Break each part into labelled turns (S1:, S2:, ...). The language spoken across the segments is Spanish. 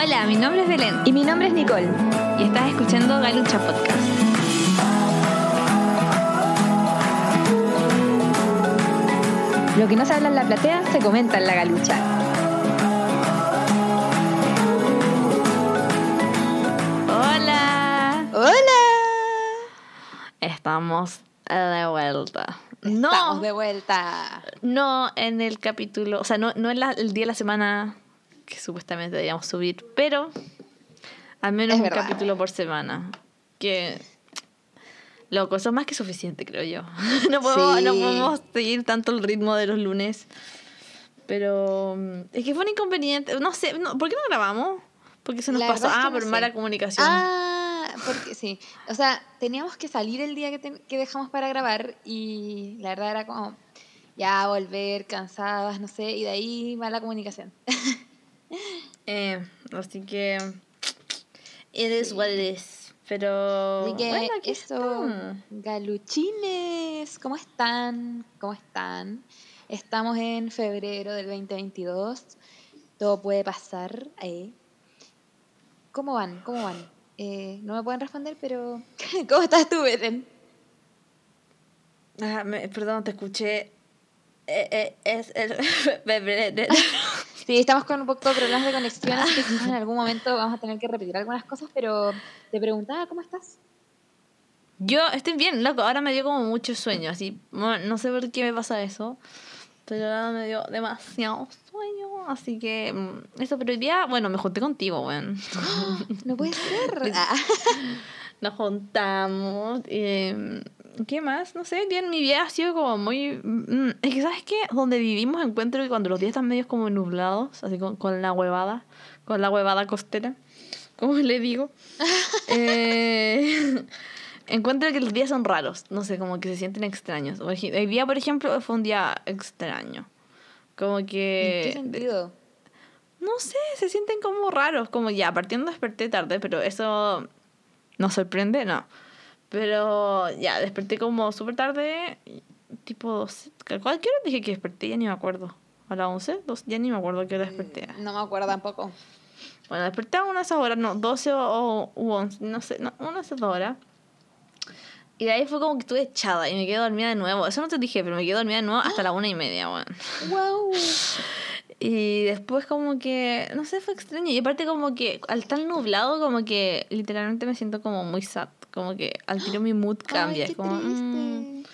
S1: Hola, mi nombre es Belén
S2: Y mi nombre es Nicole.
S1: y estás escuchando Galucha Podcast.
S2: Lo que no se habla en la platea se comenta en la galucha.
S1: Hola,
S2: ¡Hola!
S1: estamos de vuelta. No,
S2: Estamos de vuelta.
S1: no en el capítulo, o sea, no, no en la- el día de la semana que supuestamente deberíamos subir, pero al menos
S2: Es
S1: un
S2: verdad.
S1: capítulo por semana. Que, loco, eso es más que suficiente, creo yo. no, podemos, no
S2: Sí.
S1: podemos seguir tanto el ritmo de los lunes. Pero mm, es que fue un inconveniente. No sé, no, ¿por qué no grabamos? Porque se nos
S2: La
S1: pasó.
S2: verdad es que
S1: Ah,
S2: no
S1: por
S2: sé.
S1: mala comunicación.
S2: Ah, porque sí. O sea, teníamos que salir el día que, te- que dejamos para grabar y la verdad era como ya volver cansadas, no sé, y de ahí mala comunicación.
S1: Eh, así que. It is what it is. Pero.
S2: Así que
S1: bueno, estamos.
S2: galuchines, ¿cómo están? ¿Cómo están? Estamos en febrero del 2022. Todo puede pasar. eh. ¿Cómo van? ¿Cómo van? Eh, no me pueden responder, pero ¿cómo estás tú, Beten?
S1: Ah, me- perdón, te escuché. Eh, eh, es el.
S2: Sí, estamos con un poco de problemas de conexión, así que en algún momento vamos a tener que repetir algunas cosas, pero te preguntaba, ¿cómo estás?
S1: Yo estoy bien, loco. Ahora me dio como mucho sueño. Así, no sé por qué me pasa eso. Pero ahora me dio demasiado sueño. Así que. mm, Eso, pero hoy día, bueno, me junté contigo, weón.
S2: No puede ser. Ah.
S1: Nos juntamos. eh, ¿Qué más? No sé, bien, mi vida ha sido como muy... mm, Es que, ¿sabes qué? Donde vivimos encuentro que cuando los días están medios como nublados, así con, con la huevada, con la huevada costera, como le digo, eh, encuentro que los días son raros, no sé, como que se sienten extraños. El día, por ejemplo, fue un día extraño. Como que...
S2: ¿En qué sentido?
S1: No sé, se sienten como raros, como ya, partiendo desperté tarde, pero eso nos sorprende, no. Pero ya, desperté como súper tarde, tipo 12. ¿A cualquier hora dije que desperté? Ya ni me acuerdo. ¿A las 11? Dos- ya ni me acuerdo qué hora desperté.
S2: No me acuerdo tampoco.
S1: Bueno, desperté a una de esas horas, no, 12 o, o u 11, no sé, no, una de esas dos horas. Y de ahí fue como que estuve echada y me quedé dormida de nuevo. Eso no te dije, pero me quedé dormida de nuevo hasta la una y media, bueno.
S2: ¡Wow!
S1: Y después como que, no sé, fue extraño. Y aparte como que al estar nublado, como que literalmente me siento como muy sad. Como que al tiro mi mood cambia.
S2: Ay, qué
S1: como, mm,
S2: triste.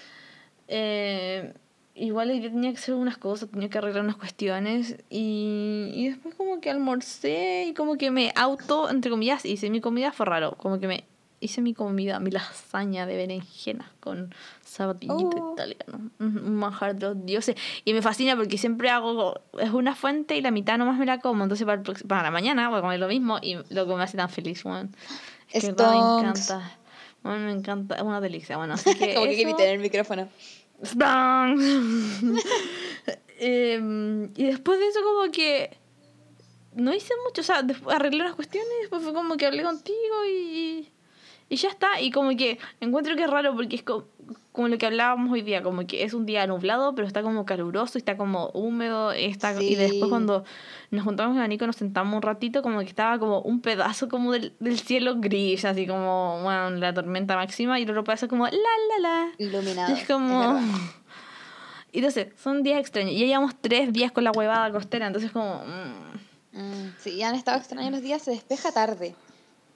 S1: eh, igual día tenía que hacer unas cosas, tenía que arreglar unas cuestiones. Y, y después como que almorcé y como que me auto, entre comillas, hice mi comida, fue raro. Como que me hice mi comida, mi lasaña de berenjenas con sabatillito
S2: Oh.
S1: italiano. Un manjar de los dioses. Y me fascina porque siempre hago, es una fuente y la mitad nomás me la como. Entonces para, el para la mañana voy a comer lo mismo y lo que me hace tan feliz, weón. Es que me encanta. Bueno, me encanta, es una delicia. Bueno, así que.
S2: Como que grité en el micrófono.
S1: Em, y después de eso como que no hice mucho, o sea, arreglé unas cuestiones, después fue como que hablé contigo y, y ya está. Y como que encuentro que es raro porque es co- como, lo que hablábamos hoy día, como que es un día nublado, pero está como caluroso, está como húmedo, está, y después cuando nos juntamos con Nico nos sentamos un ratito, como que estaba como un pedazo como del, del cielo gris, así como, bueno, la tormenta máxima, y el otro pedazo como la la la.
S2: Iluminado.
S1: Es como.
S2: verdad.
S1: y entonces, son días extraños. Y ya llevamos tres días con la huevada costera, entonces, como. mm,
S2: Mm, sí, han estado extraños los días, se despeja tarde.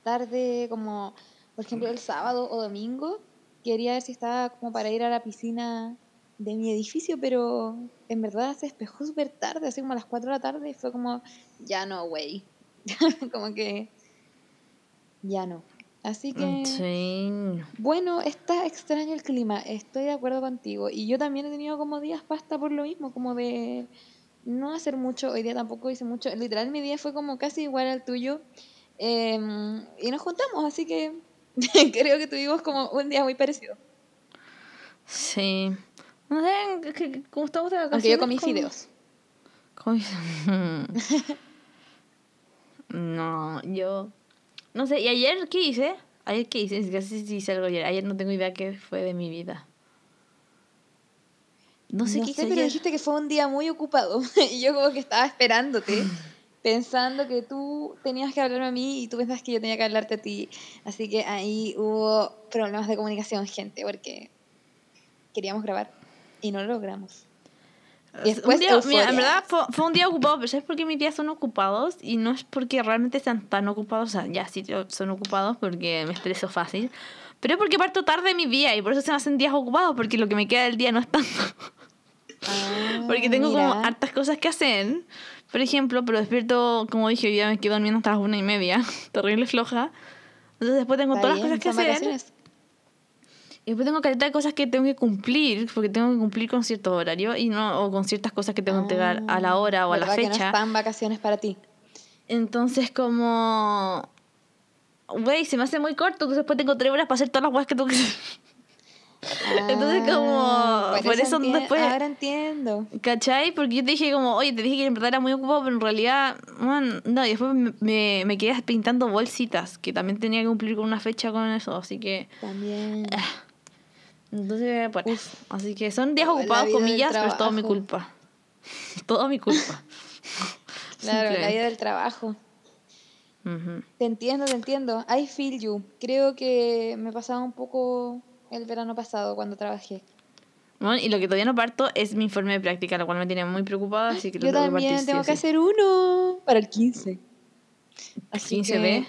S2: Tarde, como, por ejemplo, el sábado o domingo. Quería ver si estaba como para ir a la piscina de mi edificio, pero en verdad se despejó súper tarde, así como a las 4 de la tarde, y fue como, ya no, güey. como que, ya no. Así que,
S1: Sí.
S2: bueno, está extraño el clima, estoy de acuerdo contigo. Y yo también he tenido como días pasta por lo mismo, como de no hacer mucho. Hoy día tampoco hice mucho. Literal, mi día fue como casi igual al tuyo. Em, y nos juntamos, así que creo que tuvimos como un día muy parecido.
S1: Sí. No sé, que- ¿cómo estamos de?
S2: Aunque yo comí
S1: ¿Cómo-
S2: fideos.
S1: comí- no, yo. No sé, ¿y ayer qué hice? ¿Ayer qué hice? Casi si hice algo ayer. Ayer no tengo idea qué fue de mi vida. No sé qué hice
S2: pero
S1: ayer.
S2: dijiste que fue un día muy ocupado. y yo como que estaba esperándote, pensando que tú tenías que hablarme a mí y tú pensabas que yo tenía que hablarte a ti. Así que ahí hubo problemas de comunicación, gente, porque queríamos grabar y no lo logramos. Y después,
S1: día, mira, en verdad fue, fue un día ocupado, pero ¿sabes por qué mis días son ocupados? Y no es porque realmente sean tan ocupados, o sea, ya sí son ocupados porque me estreso fácil, pero es porque parto tarde de mi día y por eso se me hacen días ocupados, porque lo que me queda del día no es tanto.
S2: Ah,
S1: porque tengo como
S2: mira.
S1: hartas cosas que hacer, por ejemplo, pero despierto, como dije, hoy día me quedo durmiendo hasta las una y media, terrible floja. Entonces después tengo todas las
S2: bien,
S1: cosas que hacer. Y después tengo caleta de cosas que tengo que cumplir, porque tengo que cumplir con cierto horario y no, o con ciertas cosas que tengo que entregar a la hora o a la
S2: Ah, ¿Verdad que no
S1: fecha.
S2: están vacaciones para ti?
S1: Entonces, como. Güey, se me hace muy corto, entonces después tengo tres horas para hacer todas las cosas que tengo que hacer. Entonces, como,
S2: Ah,
S1: por eso
S2: enti-
S1: después-
S2: Ahora entiendo.
S1: ¿Cachai? Porque yo te dije, como, oye, te dije que en verdad era muy ocupado, pero en realidad, man, no, y después me, me, me quedé pintando bolsitas, que también tenía que cumplir con una fecha con eso, así que.
S2: También.
S1: Entonces, por eso. Así que son días ocupados, comillas, pero es todo mi culpa. todo mi culpa.
S2: Claro, la vida del trabajo.
S1: Ujú.
S2: Te entiendo, te entiendo. I feel you. Creo que me pasaba un poco el verano pasado cuando trabajé.
S1: Bueno, y lo que todavía no parto es mi informe de práctica, lo cual me tiene muy preocupada, así que lo
S2: Yo
S1: tengo que
S2: también
S1: partir sí
S2: tengo
S1: o
S2: que
S1: sí.
S2: hacer uno para el 15. Así
S1: 15
S2: que-
S1: de...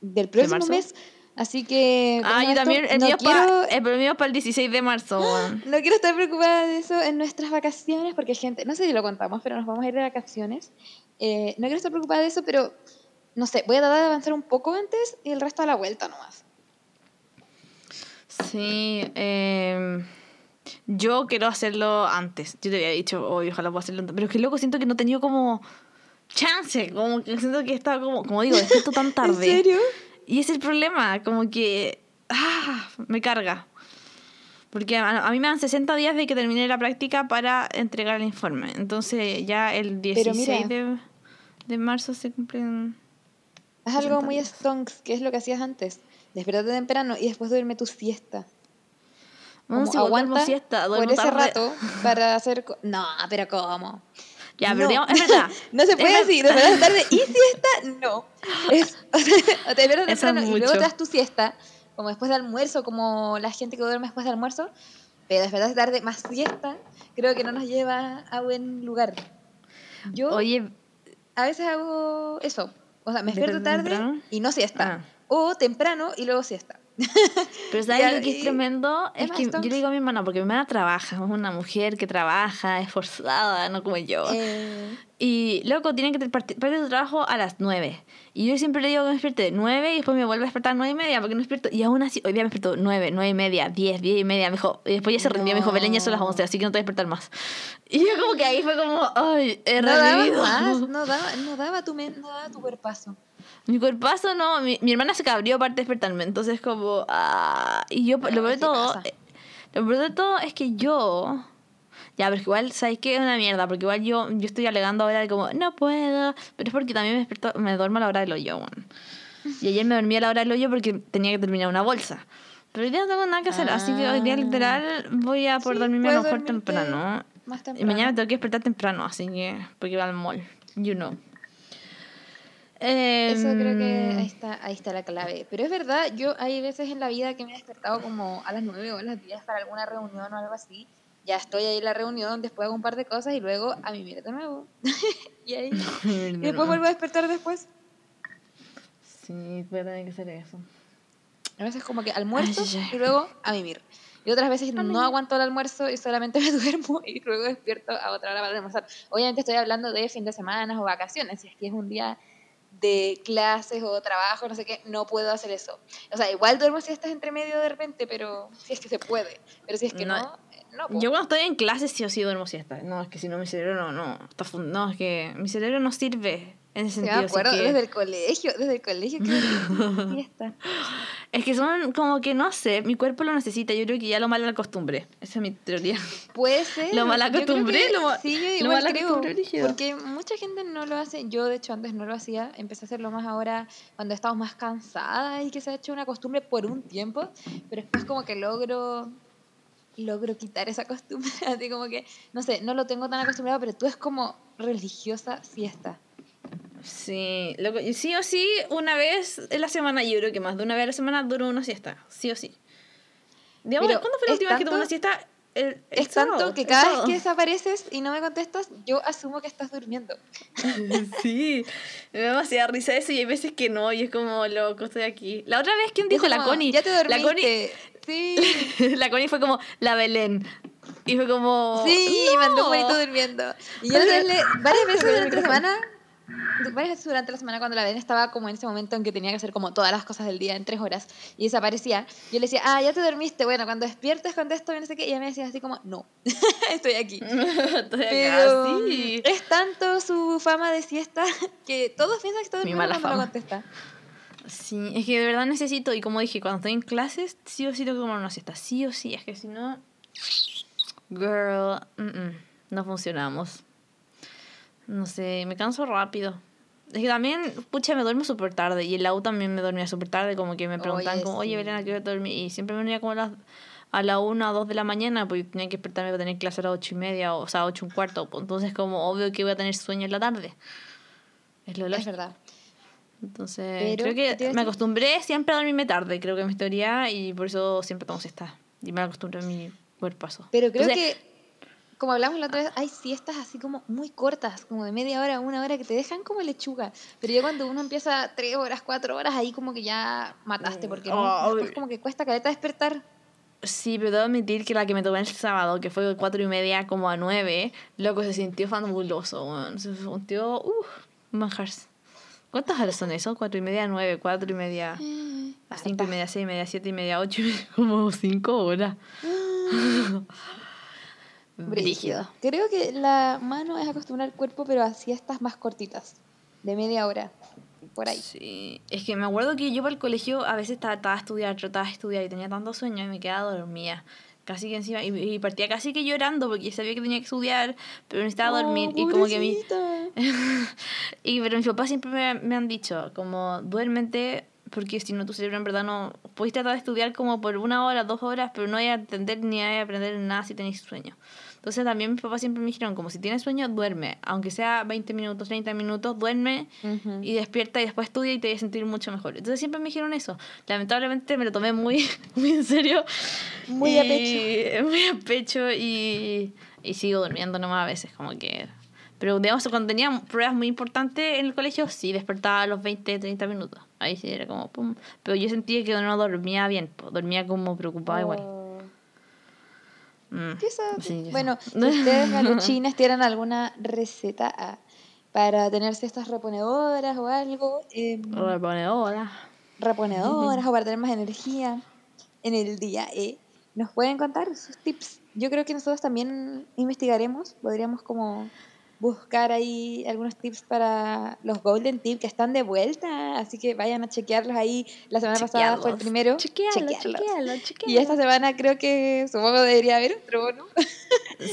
S2: Del próximo
S1: marzo?
S2: mes. Así que.
S1: Ah,
S2: ¿cómo
S1: yo
S2: esto?
S1: también, el
S2: no,
S1: mío
S2: quiero,
S1: pa- el mío para el 16 de marzo, weón.
S2: no quiero estar preocupada de eso en nuestras vacaciones, porque gente, no sé si lo contamos, pero nos vamos a ir de vacaciones. Eh, no quiero estar preocupada de eso, pero no sé, voy a tratar de avanzar un poco antes y el resto a la vuelta nomás.
S1: Sí, eh, yo quiero hacerlo antes. Yo te había dicho, hoy ojalá pueda hacerlo antes. Pero es que loco, siento que no he tenido como chance. Como que siento que estaba como, como digo, despierto tan tarde.
S2: ¿En serio?
S1: Y ese es el problema, como que ah, me carga. Porque a, a mí me dan 60 días de que termine la práctica para entregar el informe. Entonces ya el 16
S2: mira.
S1: de, de marzo se cumplen...
S2: Haz algo
S1: 60
S2: muy stonks, que es lo que hacías antes. Despertate temprano y después duerme tu siesta. Como
S1: si igual duermo
S2: aguanta
S1: siesta,
S2: por ese
S1: tarde.
S2: rato para hacer... No, pero ¿cómo?
S1: Ya, pero
S2: No.
S1: digamos, es verdad.
S2: No se puede así, despertar tarde y siesta, no. Es, o sea, o te despiertas
S1: es
S2: temprano y luego te das tu siesta, como después de almuerzo, como la gente que duerme después de almuerzo, pero despertarse tarde más siesta, creo que no nos lleva a buen lugar. Yo
S1: Oye,
S2: a veces hago eso, o sea, me despierto
S1: ¿Despertarte
S2: tarde
S1: temprano?
S2: y no siesta,
S1: Ah.
S2: O temprano y luego siesta.
S1: Pero ¿sabes
S2: Ya,
S1: lo que es tremendo?
S2: es
S1: que yo le digo a mi hermana, porque mi hermana trabaja, es una mujer que trabaja, esforzada, no como yo.
S2: Eh,
S1: Y loco, tiene que partir su trabajo a las 9. Y yo siempre le digo que me despierte de 9 y después me vuelve a despertar a 9 y media porque no despierto. Y aún así, hoy día me despertó 9, 9 y media, 10, 10 y media. Me dijo, y después ya se rindió, me dijo, Belén, ya son las 11, así que no te voy a despertar más. Y yo como que ahí fue como, ay, he
S2: no daba
S1: revivido.
S2: más, no daba, no daba tu, no daba tu cuerpazo.
S1: Mi cuerpazo no, mi, mi hermana se cabrió aparte de despertarme, entonces como, ah, y yo,
S2: Pero
S1: lo peor de todo,
S2: pasa.
S1: eh, lo peor de todo es que yo, ya, pero igual, ¿sabes qué? Es una mierda, porque igual yo, yo estoy alegando ahora de como, no puedo, pero es porque también me despierto, me duermo a la hora del hoyo, weón. Y ayer me dormí a la hora del hoyo porque tenía que terminar una bolsa. Pero hoy día no tengo nada que hacer, así que hoy día
S2: Ah.
S1: literal voy a por
S2: Sí,
S1: dormirme a lo mejor temprano.
S2: Más
S1: Y
S2: temprano.
S1: mañana me tengo que despertar temprano, así que, porque voy al mall, you know.
S2: Eso creo que
S1: Em,
S2: ahí está, ahí está la clave. Pero es verdad, yo hay veces en la vida que me he despertado como a las 9 o a las 10 para alguna reunión o algo así. Ya estoy ahí en la reunión, después hago un par de cosas y luego a mimir de nuevo. y ahí. Y después vuelvo a despertar después.
S1: Sí, voy a tener que hacer eso.
S2: A veces como que almuerzo
S1: Ay,
S2: y luego a mimir. Y otras veces
S1: A
S2: no
S1: mimir.
S2: aguanto el almuerzo y solamente me duermo y luego despierto a otra hora para almorzar. Obviamente estoy hablando de fin de semana o vacaciones. Si es que es un día de clases o trabajo, no sé qué, no puedo hacer eso. O sea, igual duermo si estás entre medio de repente, pero si es que se puede. Pero si es que
S1: No.
S2: no, no. po.
S1: Yo cuando estoy en clase sí o sí duermo siesta. No, es que si no mi cerebro no, no, está no, es que mi cerebro no sirve en ese sentido.
S2: me acuerdo
S1: que-
S2: desde el colegio, desde el colegio que fiesta.
S1: Es que son como que no sé, mi cuerpo lo necesita, yo creo que ya lo mal acostumbré. Esa es mi teoría.
S2: Puede ser.
S1: Lo mal
S2: yo creo
S1: acostumbré,
S2: que-
S1: lo
S2: Sí, yo
S1: lo
S2: igual
S1: mal
S2: creo. Porque mucha gente no lo hace. Yo, de hecho, antes no lo hacía. Empecé a hacerlo más ahora cuando estamos más cansadas y que se ha hecho una costumbre por un tiempo. Pero después, como que logro. Logro quitar esa costumbre. Así como que, no sé, no lo tengo tan acostumbrado, pero tú es como religiosa fiesta.
S1: Sí, y sí o sí, una vez en la semana, yo creo que más de una vez a la semana duro una siesta, sí o sí. Digamos,
S2: Pero
S1: ¿cuándo fue la última vez que
S2: tanto-
S1: una siesta? El, el
S2: Es
S1: sábado,
S2: tanto que cada vez que desapareces y no me contestas, yo asumo que estás durmiendo.
S1: Sí, me da demasiada risa eso y hay veces que no, y es como, loco, estoy aquí. La otra vez, ¿quién dijo?
S2: Es
S1: La
S2: como,
S1: Connie.
S2: Ya te
S1: La Connie,
S2: dormiste. Sí.
S1: la Connie fue como, la Belén. Y fue como...
S2: Sí,
S1: ¡No!
S2: mandó un bonito durmiendo. Y yo le, varias veces durante la semana, durante la semana cuando la ven estaba como en ese momento en que tenía que hacer como todas las cosas del día en tres horas y desaparecía. Yo le decía, ah, ya te dormiste. Bueno, cuando despiertes contesto y no sé qué. Y ella me decía así como, no, estoy aquí.
S1: Estoy acá,
S2: Pero
S1: sí.
S2: es tanto su fama de siesta que todos piensan que está
S1: Mi
S2: durmiendo cuando lo
S1: fama.
S2: contesta.
S1: Sí, es que de verdad necesito, y como dije, cuando estoy en clases, sí o sí tengo que tomar una siesta, sí o sí, es que si no, girl, mm, mm, no funcionamos. No sé, me canso rápido. Es que también, pucha, me duermo súper tarde, y en la U también me dormía súper tarde, como que me preguntaban
S2: Oye,
S1: como, oye. Belén, ¿a qué hora dormí? Y siempre me dormía como a las a la 1 o 2 de la mañana, porque tenía que despertarme para tener clase a las 8 y media, o, o sea, 8 y un cuarto, pues, entonces como obvio que voy a tener sueño en la tarde. Es lo
S2: Es
S1: lógico.
S2: verdad.
S1: Entonces,
S2: Pero,
S1: creo
S2: ¿qué te iba a
S1: que me acostumbré siempre a dormirme tarde, creo que es mi teoría, y por eso siempre tomo siesta. Y me acostumbré a mi cuerpazo.
S2: Pero creo
S1: Entonces,
S2: que, como hablamos la otra vez, hay siestas así como muy cortas, como de media hora, una hora, que te dejan como lechuga. Pero ya cuando uno empieza tres horas, cuatro horas, ahí como que ya mataste, porque no,
S1: Oh,
S2: después como que cuesta caleta despertar.
S1: Sí, pero debo admitir que la que me tomé el sábado, que fue de 4 y media como a 9, loco, se sintió fabuloso, weón. Se sintió, uff, manjars. ¿Cuántas horas son eso? 4 y media, 9, 4 y media, a 5 y media, 6 y media, 7 y media, 8 y media, como 5 horas.
S2: Brígido. Creo que la mano es acostumbrar al cuerpo, pero a siestas más cortitas, de media hora, por ahí.
S1: Sí, es que me acuerdo que yo para el colegio a veces estaba, estaba a estudiar, trataba de estudiar y tenía tanto sueño y me quedaba dormida. Casi que encima, y, y partía casi que llorando porque sabía que tenía que estudiar, pero necesitaba dormir.
S2: Oh,
S1: y como que mi,
S2: pobrecita.
S1: y pero mis papás siempre me, me han dicho, como, duérmete, porque si no tu cerebro en verdad no... Puedes tratar de estudiar como por una hora, dos horas, pero no hay a entender ni hay a aprender nada si tenéis sueño. Entonces también mis papás siempre me dijeron, como si tienes sueño, duerme. Aunque sea 20 minutos, 30 minutos, duerme y despierta y después estudia y te vas a sentir mucho mejor. Entonces siempre me dijeron eso. Lamentablemente me lo tomé muy, muy en serio.
S2: Muy a
S1: Y- Muy a pecho y, y sigo durmiendo nomás a veces, como que... Pero digamos, cuando tenía pruebas muy importantes en el colegio, sí, despertaba a los 20, 30 minutos. Ahí sí era como pum. Pero yo sentía que no dormía bien, dormía como preocupada igual. Mm, sí,
S2: bueno, si ustedes galuchines tienen alguna receta ah, para tener siestas reponedoras o algo, em,
S1: Reponedora.
S2: reponedoras o para tener más energía en el día, eh, nos pueden contar sus tips. Yo creo que nosotros también investigaremos, podríamos como buscar ahí algunos tips para los Golden Tips que están de vuelta, así que vayan a chequearlos ahí. La semana pasada fue el
S1: Chequearlos.
S2: primero.
S1: Chequealo,
S2: Chequearlos.
S1: chequealo,
S2: Y esta semana creo que supongo debería haber otro, ¿no?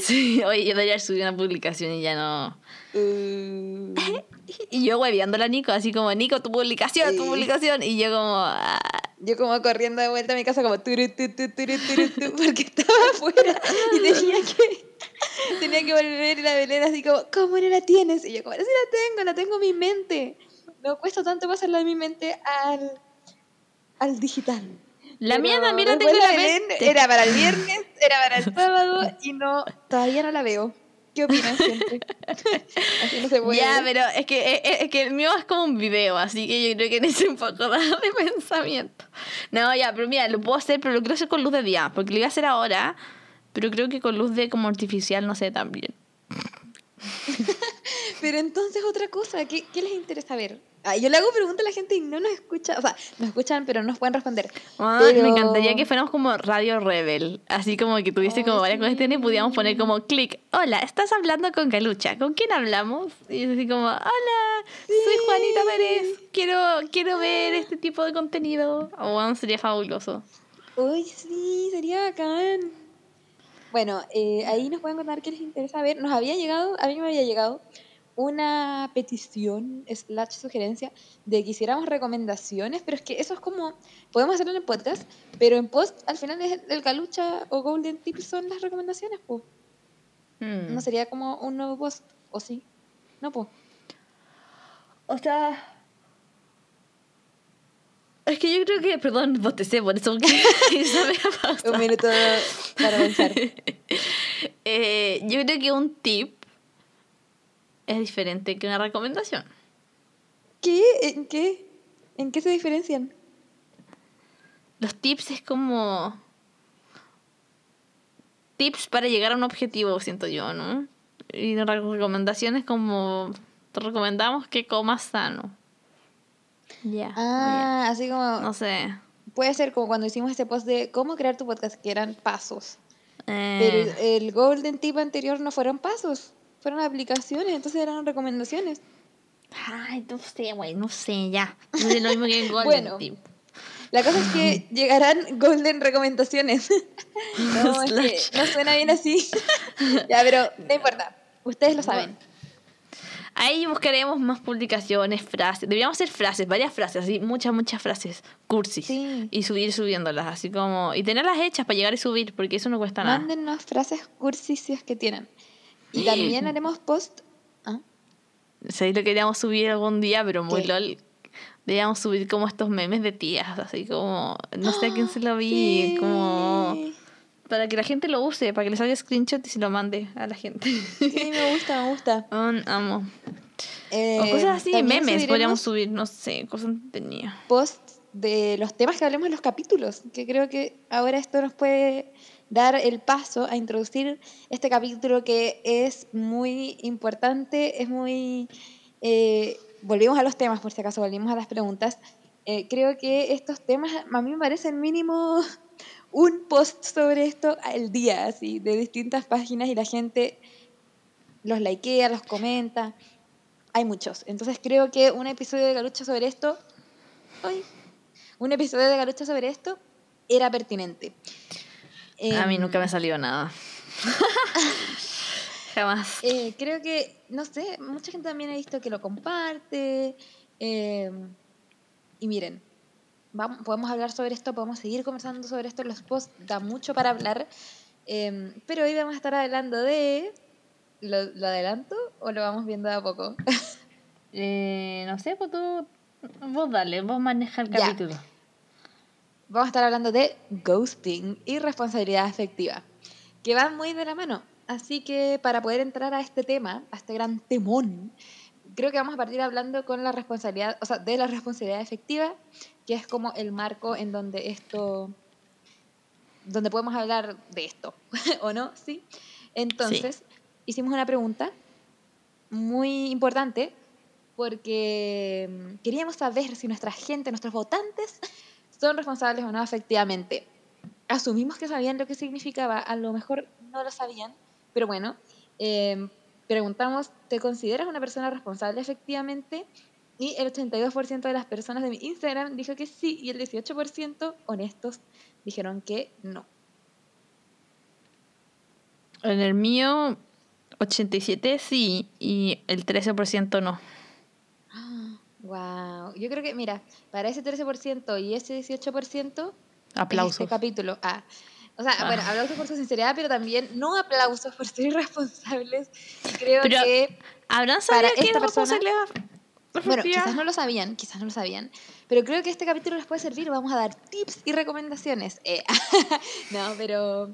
S1: Sí, oye, yo debería subir una publicación y ya no.
S2: Uh,
S1: Y yo hueveando a Nico, así como, Nico, tu publicación, tu publicación. Y yo como, ah,
S2: yo como corriendo de vuelta a mi casa como turu, tu, tu, turu, turu, tu, porque estaba afuera y tenía que tenía que volver y la Belén así como ¿cómo no la tienes? y yo como sí la tengo, la tengo en mi mente no cuesta tanto pasarla de mi mente al al digital
S1: la mía también la tengo en la
S2: Belén
S1: mente.
S2: era para el viernes era para el sábado y no todavía no la veo ¿qué opinan gente? así no se puede
S1: Ya, pero es que, es, es que el mío es como un video, así que yo creo que necesito un poco de de pensamiento. No, ya, pero mira, lo puedo hacer, pero lo quiero hacer con luz de día, porque lo iba a hacer ahora, pero creo que con luz de como artificial, no sé, también.
S2: Pero entonces otra cosa, ¿qué, qué les interesa ver? Ah, yo le hago preguntas a la gente y no nos escucha, o sea, nos escuchan pero no nos pueden responder.
S1: Ah,
S2: Pero-
S1: Me encantaría que fuéramos como Radio Rebel, así como que tuviese como
S2: Ay,
S1: varias
S2: sí.
S1: cuestiones y pudiéramos poner como clic, hola, estás hablando con Calucha, ¿con quién hablamos? Y es así como, hola, soy Juanita Pérez, quiero, quiero ver este tipo de contenido. Oh, sería fabuloso.
S2: Uy, sí, sería bacán. Bueno, eh, ahí nos pueden contar qué les interesa ver. Nos había llegado, a mí me había llegado una petición slash sugerencia de que hiciéramos recomendaciones, pero es que eso es como, podemos hacerlo en el podcast, pero en post al final es el calucha o golden tips son las recomendaciones, pues.
S1: Hmm.
S2: No sería como un nuevo post, ¿o sí? No, pues.
S1: O sea. Es que yo creo que. Perdón, bostecé, por eso que esa media pausa.
S2: Un minuto para pensar.
S1: Eh, yo creo que un tip es diferente que una recomendación.
S2: ¿Qué? ¿En qué? ¿En qué se diferencian?
S1: Los tips es como. Tips para llegar a un objetivo, siento yo, ¿no? Y la recomendación es como. Te recomendamos que comas sano. Ya.
S2: Ah, así como.
S1: No sé.
S2: Puede ser como cuando hicimos este post de cómo crear tu podcast, que eran pasos.
S1: Eh,
S2: Pero el, Golden Tip anterior no fueron pasos, fueron aplicaciones, entonces eran recomendaciones.
S1: Ay, no sé, güey, no sé, ya. No es lo mismo que el Golden
S2: Bueno.
S1: Tip.
S2: La cosa es que llegarán Golden recomendaciones. no, es que no suena bien así. ya, pero no importa. Ustedes lo saben.
S1: Ahí buscaremos más publicaciones, frases. Deberíamos hacer frases, varias frases, así, muchas, muchas frases, cursis.
S2: Sí.
S1: Y subir subiéndolas, así como. Y tenerlas hechas para llegar y subir, porque eso no cuesta nada.
S2: Mándennos frases cursis si es que tienen. Y también haremos post. ¿Ah?
S1: Sí, lo queríamos subir algún día, pero muy
S2: ¿Qué?
S1: lol. Deberíamos subir como estos memes de tías, así como. No sé a quién se lo vi,
S2: Sí.
S1: como. Para que la gente lo use, para que les haga screenshot y se lo mande a la gente.
S2: Sí, me gusta, me gusta.
S1: Mm, amo.
S2: Eh,
S1: o cosas así, memes podríamos subir, no sé, cosas entretenidas.
S2: posts de los temas que hablemos en los capítulos, que creo que ahora esto nos puede dar el paso a introducir este capítulo que es muy importante, es muy... eh, volvimos a los temas, por si acaso, volvimos a las preguntas. Eh, creo que estos temas a mí me parecen mínimo un post sobre esto al día, así, de distintas páginas y la gente los likea, los comenta. Hay muchos. Entonces creo que un episodio de Galucha sobre esto Ay. un episodio de Galucha sobre esto era pertinente.
S1: a mí
S2: Em,
S1: nunca me salió nada. Jamás.
S2: eh, creo que, no sé, mucha gente también ha visto que lo comparte. em, y miren, vamos, podemos hablar sobre esto, podemos seguir conversando sobre esto los posts, da mucho para hablar. em, pero hoy vamos a estar hablando de... ¿Lo, lo adelanto o lo vamos viendo de a poco?
S1: Eh, no sé, pues tú. Vos dale, vos maneja el
S2: Ya.
S1: capítulo.
S2: Vamos a estar hablando de ghosting y responsabilidad afectiva, que van muy de la mano. Así que para poder entrar a este tema, a este gran temón, creo que vamos a partir hablando con la responsabilidad, o sea, de la responsabilidad efectiva, que es como el marco en donde esto, donde podemos hablar de esto, ¿o no? Sí. Entonces, hicimos una pregunta muy importante porque mm, queríamos saber si nuestra gente, nuestros votantes, son responsables o no efectivamente. Asumimos que sabían lo que significaba, a lo mejor no lo sabían, pero bueno, eh, preguntamos, ¿te consideras una persona responsable efectivamente? Y el 82% de las personas de mi Instagram dijo que sí y el 18% honestos dijeron que no.
S1: En el mío, 87 sí y el 13% no.
S2: Wow, yo creo que, mira, para ese 13% y ese 18%,
S1: Aplausos.
S2: Este capítulo. Ah. O sea,
S1: Ah.
S2: bueno, aplausos por su sinceridad, pero también no aplausos por ser irresponsables. Y creo
S1: Pero
S2: que,
S1: ¿Habrán sabido que
S2: esta persona-
S1: responsabilidad?
S2: Bueno, quizás no lo sabían, quizás no lo sabían, pero creo que este capítulo les puede servir. Vamos a dar tips y recomendaciones. Eh, no, pero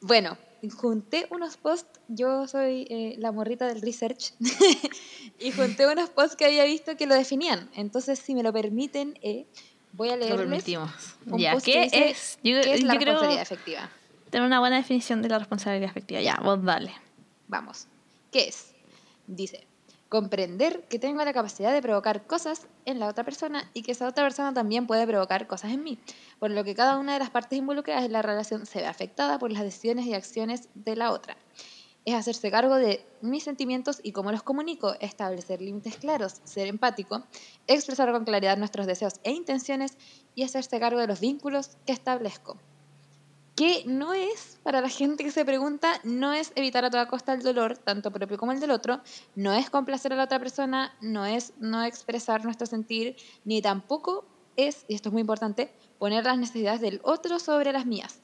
S2: bueno, junté unos posts. Yo soy eh, la morrita del research y junté unos posts que había visto que lo definían. Entonces, si me lo permiten, eh, voy a
S1: Lo
S2: leerles
S1: permitimos.
S2: un
S1: Ya,
S2: post que
S1: ¿qué
S2: dice,
S1: es? Yo,
S2: qué es la
S1: yo
S2: responsabilidad efectiva.
S1: tener una buena definición de la responsabilidad efectiva. Ya, vos dale.
S2: Vamos. ¿Qué es? Dice, comprender que tengo la capacidad de provocar cosas en la otra persona y que esa otra persona también puede provocar cosas en mí, por lo que cada una de las partes involucradas en la relación se ve afectada por las decisiones y acciones de la otra. Es hacerse cargo de mis sentimientos y cómo los comunico, establecer límites claros, ser empático, expresar con claridad nuestros deseos e intenciones y hacerse cargo de los vínculos que establezco que no es, para la gente que se pregunta, no es evitar a toda costa el dolor, tanto propio como el del otro, no es complacer a la otra persona, no es no expresar nuestro sentir, ni tampoco es, y esto es muy importante, poner las necesidades del otro sobre las mías.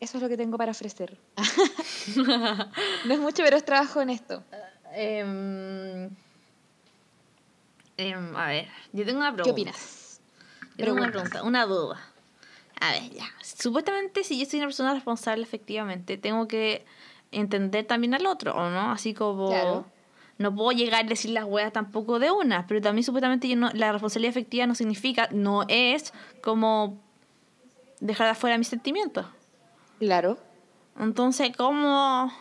S2: Eso es lo que tengo para ofrecer. no es mucho, pero es trabajo honesto.
S1: Em, em, a ver, yo tengo una pregunta.
S2: ¿Qué opinas?
S1: Tengo una pregunta, una duda. A ver, ya. Supuestamente, si yo soy una persona responsable, efectivamente, tengo que entender también al otro, ¿o no? Así como.
S2: Claro.
S1: No puedo llegar y decir las weas tampoco de una, pero también supuestamente yo no, la responsabilidad efectiva no significa, no es como dejar de afuera mis sentimientos.
S2: Claro.
S1: Entonces, ¿cómo,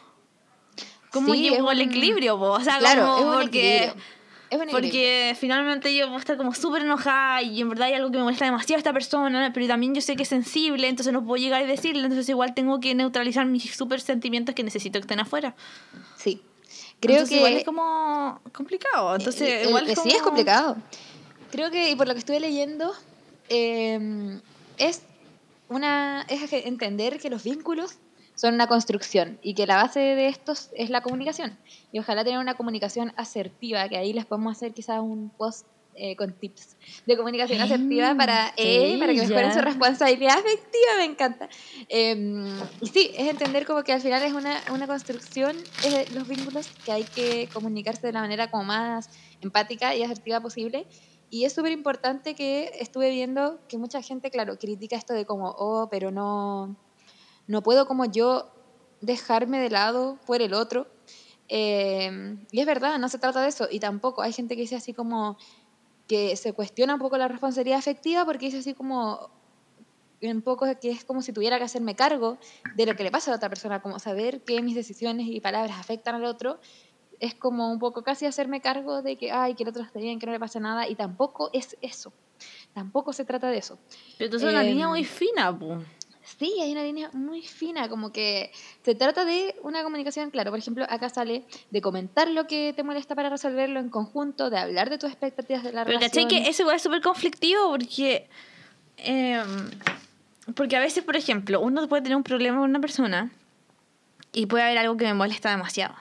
S1: cómo
S2: Sí,
S1: llevo el
S2: un-
S1: equilibrio? po? O sea,
S2: Claro,
S1: como
S2: es un
S1: porque,
S2: equilibrio. Es
S1: porque finalmente yo puedo estar como súper enojada y en verdad hay algo que me molesta demasiado a esta persona, pero también yo sé que es sensible, entonces no puedo llegar y decirle, entonces igual tengo que neutralizar mis súper sentimientos que necesito que estén afuera.
S2: Sí. Creo
S1: Entonces,
S2: que
S1: igual es como complicado. Entonces,
S2: Eh,
S1: igual
S2: eh,
S1: es
S2: Sí, es
S1: como-
S2: complicado. Creo que, y por lo que estuve leyendo, eh, es una es entender que los vínculos son una construcción y que la base de estos es la comunicación. Y ojalá tener una comunicación asertiva, que ahí les podemos hacer quizás un post eh, con tips de comunicación asertiva
S1: Mm,
S2: para, eh, para que mejoren su responsabilidad afectiva, me encanta. Eh, y sí, es entender como que al final es una, una construcción, es de los vínculos que hay que comunicarse de la manera como más empática y asertiva posible. Y es súper importante que estuve viendo que mucha gente, claro, critica esto de como, oh, pero no, no puedo como yo dejarme de lado por el otro. Eh, y es verdad, no se trata de eso. Y tampoco hay gente que dice así como que se cuestiona un poco la responsabilidad afectiva porque dice así como un poco que es como si tuviera que hacerme cargo de lo que le pasa a la otra persona, como saber que mis decisiones y palabras afectan al otro, es como un poco casi hacerme cargo de que, ay, que el otro esté bien, que no le pase nada, y tampoco es eso, tampoco se trata de eso.
S1: Pero entonces es una línea
S2: Em,
S1: muy fina, po.
S2: Sí, hay una línea muy fina, como que se trata de una comunicación, claro, por ejemplo, acá sale de comentar lo que te molesta para resolverlo en conjunto, de hablar de tus expectativas de la
S1: Pero
S2: relación.
S1: ¿cachai? Que eso igual es súper conflictivo porque. em, porque a veces, por ejemplo, uno puede tener un problema con una persona y puede haber algo que me molesta demasiado.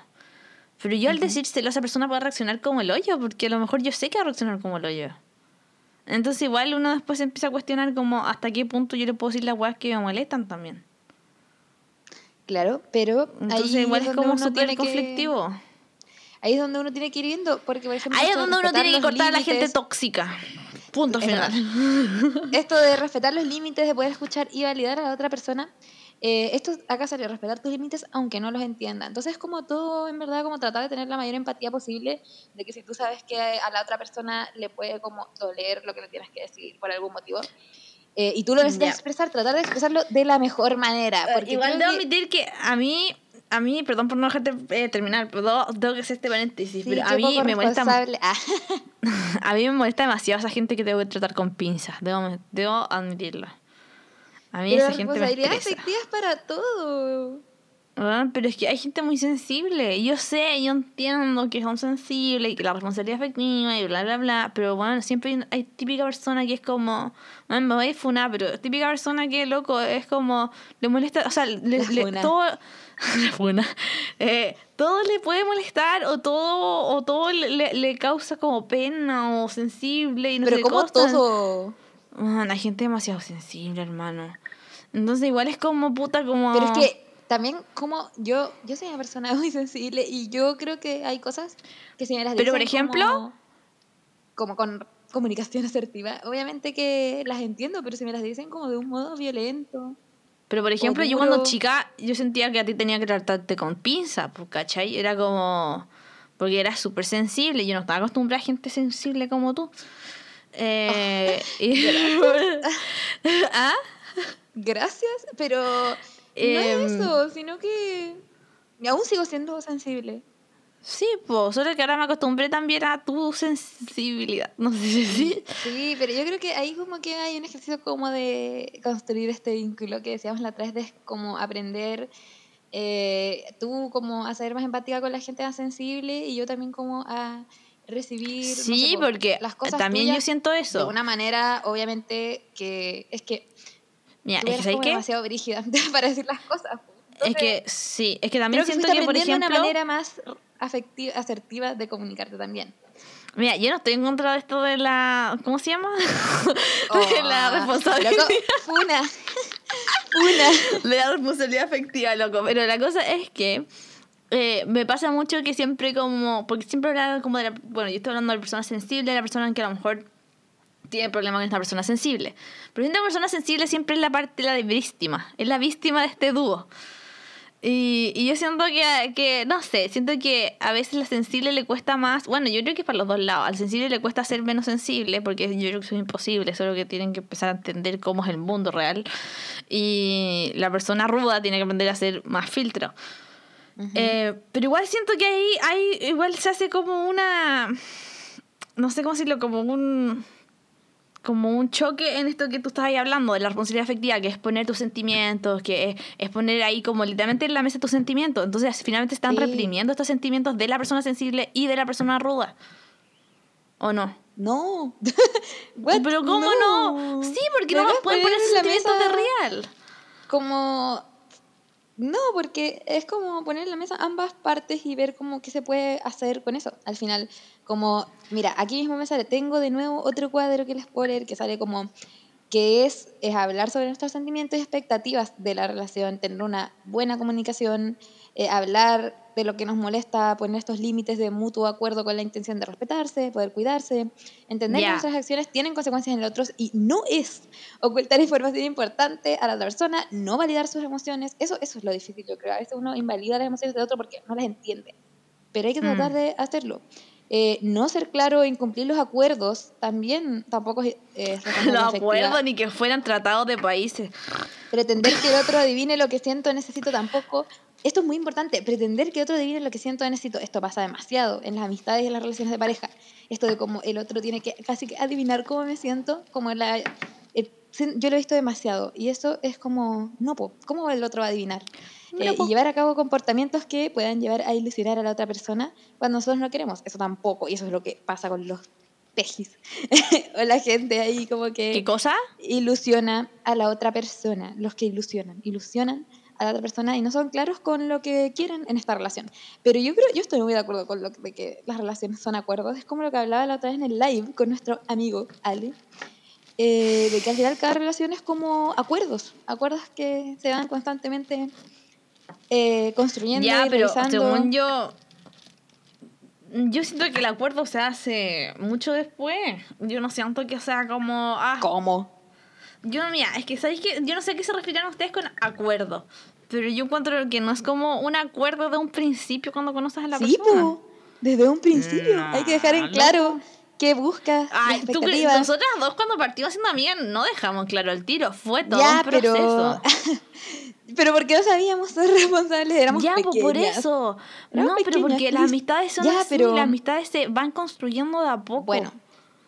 S1: Pero yo al decírselo, esa persona puede reaccionar como el hoyo, porque a lo mejor yo sé que va a reaccionar como el hoyo. Entonces, igual uno después empieza a cuestionar como hasta qué punto yo le puedo decir las weas que me molestan también.
S2: Claro, pero
S1: Entonces,
S2: ahí
S1: igual es
S2: donde
S1: como
S2: uno
S1: súper
S2: que-
S1: conflictivo.
S2: ahí es donde uno tiene que ir viendo, porque por ejemplo...
S1: Ahí es donde uno tiene que cortar a la gente tóxica. Punto
S2: Es
S1: final.
S2: Esto de respetar los límites, de poder escuchar y validar a la otra persona, eh, esto acá sale respetar tus límites aunque no los entienda. Entonces es como todo, en verdad, como tratar de tener la mayor empatía posible, de que si tú sabes que a la otra persona le puede como doler lo que le tienes que decir por algún motivo, eh, y tú lo necesitas expresar, tratar de expresarlo de la mejor manera. Porque
S1: Igual debo
S2: que-
S1: admitir que a mí, a mí, perdón por no dejarte eh, terminar, pero tengo que hacer este paréntesis,
S2: Sí,
S1: pero a mí me molesta.
S2: Ah,
S1: a mí me molesta demasiado esa gente que tengo que tratar con pinzas, debo, debo admitirlo. A mí
S2: pero
S1: esa gente me
S2: responsabilidad
S1: estresa.
S2: para todo.
S1: Ah, pero es que hay gente muy sensible. Yo sé, yo entiendo que son sensibles y que la responsabilidad afectiva y bla, bla, bla. Pero bueno, siempre hay, típica persona que es como. "Man, me voy a funar, pero típica persona que, loco, es como. Le molesta. O sea, le, le- todo. Eh, todo le puede molestar o todo, o todo le, le- causa como pena o sensible y no
S2: pero
S1: sé
S2: como todo.
S1: Man, hay gente demasiado sensible, hermano. Entonces, igual es como puta, como.
S2: Pero es que también como yo yo soy una persona muy sensible y yo creo que hay cosas que si me las
S1: Pero, por ejemplo-
S2: como, como con comunicación asertiva, obviamente que las entiendo, pero si me las dicen como de un modo violento.
S1: Pero por ejemplo, yo cuando chica, yo sentía que a ti tenía que tratarte con pinza, pues, ¿cachai? Era como. Porque eras súper sensible. Yo no estaba acostumbrada a gente sensible como tú. Eh, y- ¿Ah?
S2: Gracias, pero no
S1: Em.
S2: es eso, sino que aún sigo siendo sensible.
S1: Sí, pues, solo que ahora me acostumbré también a tu sensibilidad. No sé si sí.
S2: Sí, pero yo creo que ahí como que hay un ejercicio como de construir este vínculo que decíamos la otra vez, de como aprender eh, tú como a ser más empática con la gente más sensible y yo también como a recibir no
S1: Sí,
S2: sé, po,
S1: porque
S2: las cosas
S1: también yo
S2: tuyas
S1: siento
S2: de
S1: eso.
S2: una manera obviamente que es que
S1: Mira,
S2: tú
S1: es que
S2: eres
S1: ¿sabes
S2: como
S1: qué?
S2: demasiado brígida para decir las cosas. po.
S1: Es
S2: Entonces,
S1: que sí, es que también
S2: creo que
S1: siento
S2: fuiste
S1: que, por ejemplo.
S2: una manera más afectiva, asertiva de comunicarte también.
S1: Mira, yo no estoy en contra de esto de la. ¿Cómo se llama? de la
S2: Oh,
S1: responsabilidad.
S2: loco, Funa. Funa.
S1: de la responsabilidad afectiva, loco. Pero la cosa es que eh, me pasa mucho que siempre como, porque siempre hablan como de la, bueno, yo estoy hablando de la persona sensible, de la persona que a lo mejor tiene problemas con esta persona sensible. Pero esta persona sensible siempre es la parte la víctima, es la víctima de este dúo. Y, y yo siento que, que, no sé, siento que a veces la sensible le cuesta más, bueno, yo creo que para los dos lados, al sensible le cuesta ser menos sensible, porque yo creo que eso es imposible, solo que tienen que empezar a entender cómo es el mundo real. Y la persona ruda tiene que aprender a hacer más filtro. Eh, pero igual siento que ahí, ahí igual se hace como una, no sé cómo decirlo, como un como un choque en esto que tú estás ahí hablando, de la responsabilidad afectiva, que es poner tus sentimientos, que es, poner ahí como literalmente en la mesa tus sentimientos. Entonces, finalmente están reprimiendo estos sentimientos de la persona sensible y de la persona ruda. ¿O no?
S2: No.
S1: Pero ¿cómo no? Sí, porque no nos pueden poner sentimientos de real.
S2: Como no, porque es como poner en la mesa ambas partes y ver cómo qué se puede hacer con eso. Al final, como, mira, aquí mismo me sale, tengo de nuevo otro cuadro que les puedo leer que sale como que es, es hablar sobre nuestros sentimientos y expectativas de la relación, tener una buena comunicación, eh, hablar de lo que nos molesta, poner estos límites de mutuo acuerdo con la intención de respetarse, poder cuidarse, entender que nuestras acciones tienen consecuencias en el otro y no es ocultar información importante a la otra persona, no validar sus emociones, eso, eso es lo difícil, yo creo. A veces uno invalida las emociones del otro porque no las entiende, pero hay que tratar mm. de hacerlo. Eh, no ser claro en cumplir los acuerdos también tampoco es eh,
S1: los acuerdos ni que fueran tratados de países
S2: pretender que el otro adivine lo que siento necesito tampoco esto es muy importante, pretender que otro adivine lo que siento o necesito. Esto pasa demasiado en las amistades y en las relaciones de pareja. Esto de cómo el otro tiene que casi que adivinar cómo me siento, como la... yo lo he visto demasiado y eso es como, no, ¿cómo el otro va a adivinar? Eh, y llevar a cabo comportamientos que puedan llevar a ilusionar a la otra persona cuando nosotros no queremos. Eso tampoco, y eso es lo que pasa con los pejis. o la gente ahí como que...
S1: ¿Qué cosa?
S2: Ilusiona a la otra persona, los que ilusionan, ilusionan a la otra persona y no son claros con lo que quieren en esta relación. Pero yo creo, yo estoy muy de acuerdo con lo de que las relaciones son acuerdos. Es como lo que hablaba la otra vez en el live con nuestro amigo Ale, eh, de que al final cada relación es como acuerdos, acuerdos que se van constantemente eh, construyendo.
S1: Ya, pero según yo, yo siento que el acuerdo se hace mucho después. Yo no siento que sea como. Ah,
S2: ¿Cómo?
S1: Yo, mira, es que sabéis que yo no sé a qué se refieren ustedes con acuerdo. Pero yo encuentro que no es como un acuerdo de un principio cuando conoces a la sí, persona. Sí,
S2: desde un principio. Hay que dejar en claro qué buscas.
S1: Ay, tú, nosotras dos cuando partimos siendo amigas no dejamos claro el tiro. Fue todo un proceso.
S2: Pero... pero porque no sabíamos ser responsables, éramos ya, pues,
S1: por eso. no, pero porque las amistades son ya, así, pero... las amistades se van construyendo de a poco.
S2: Bueno,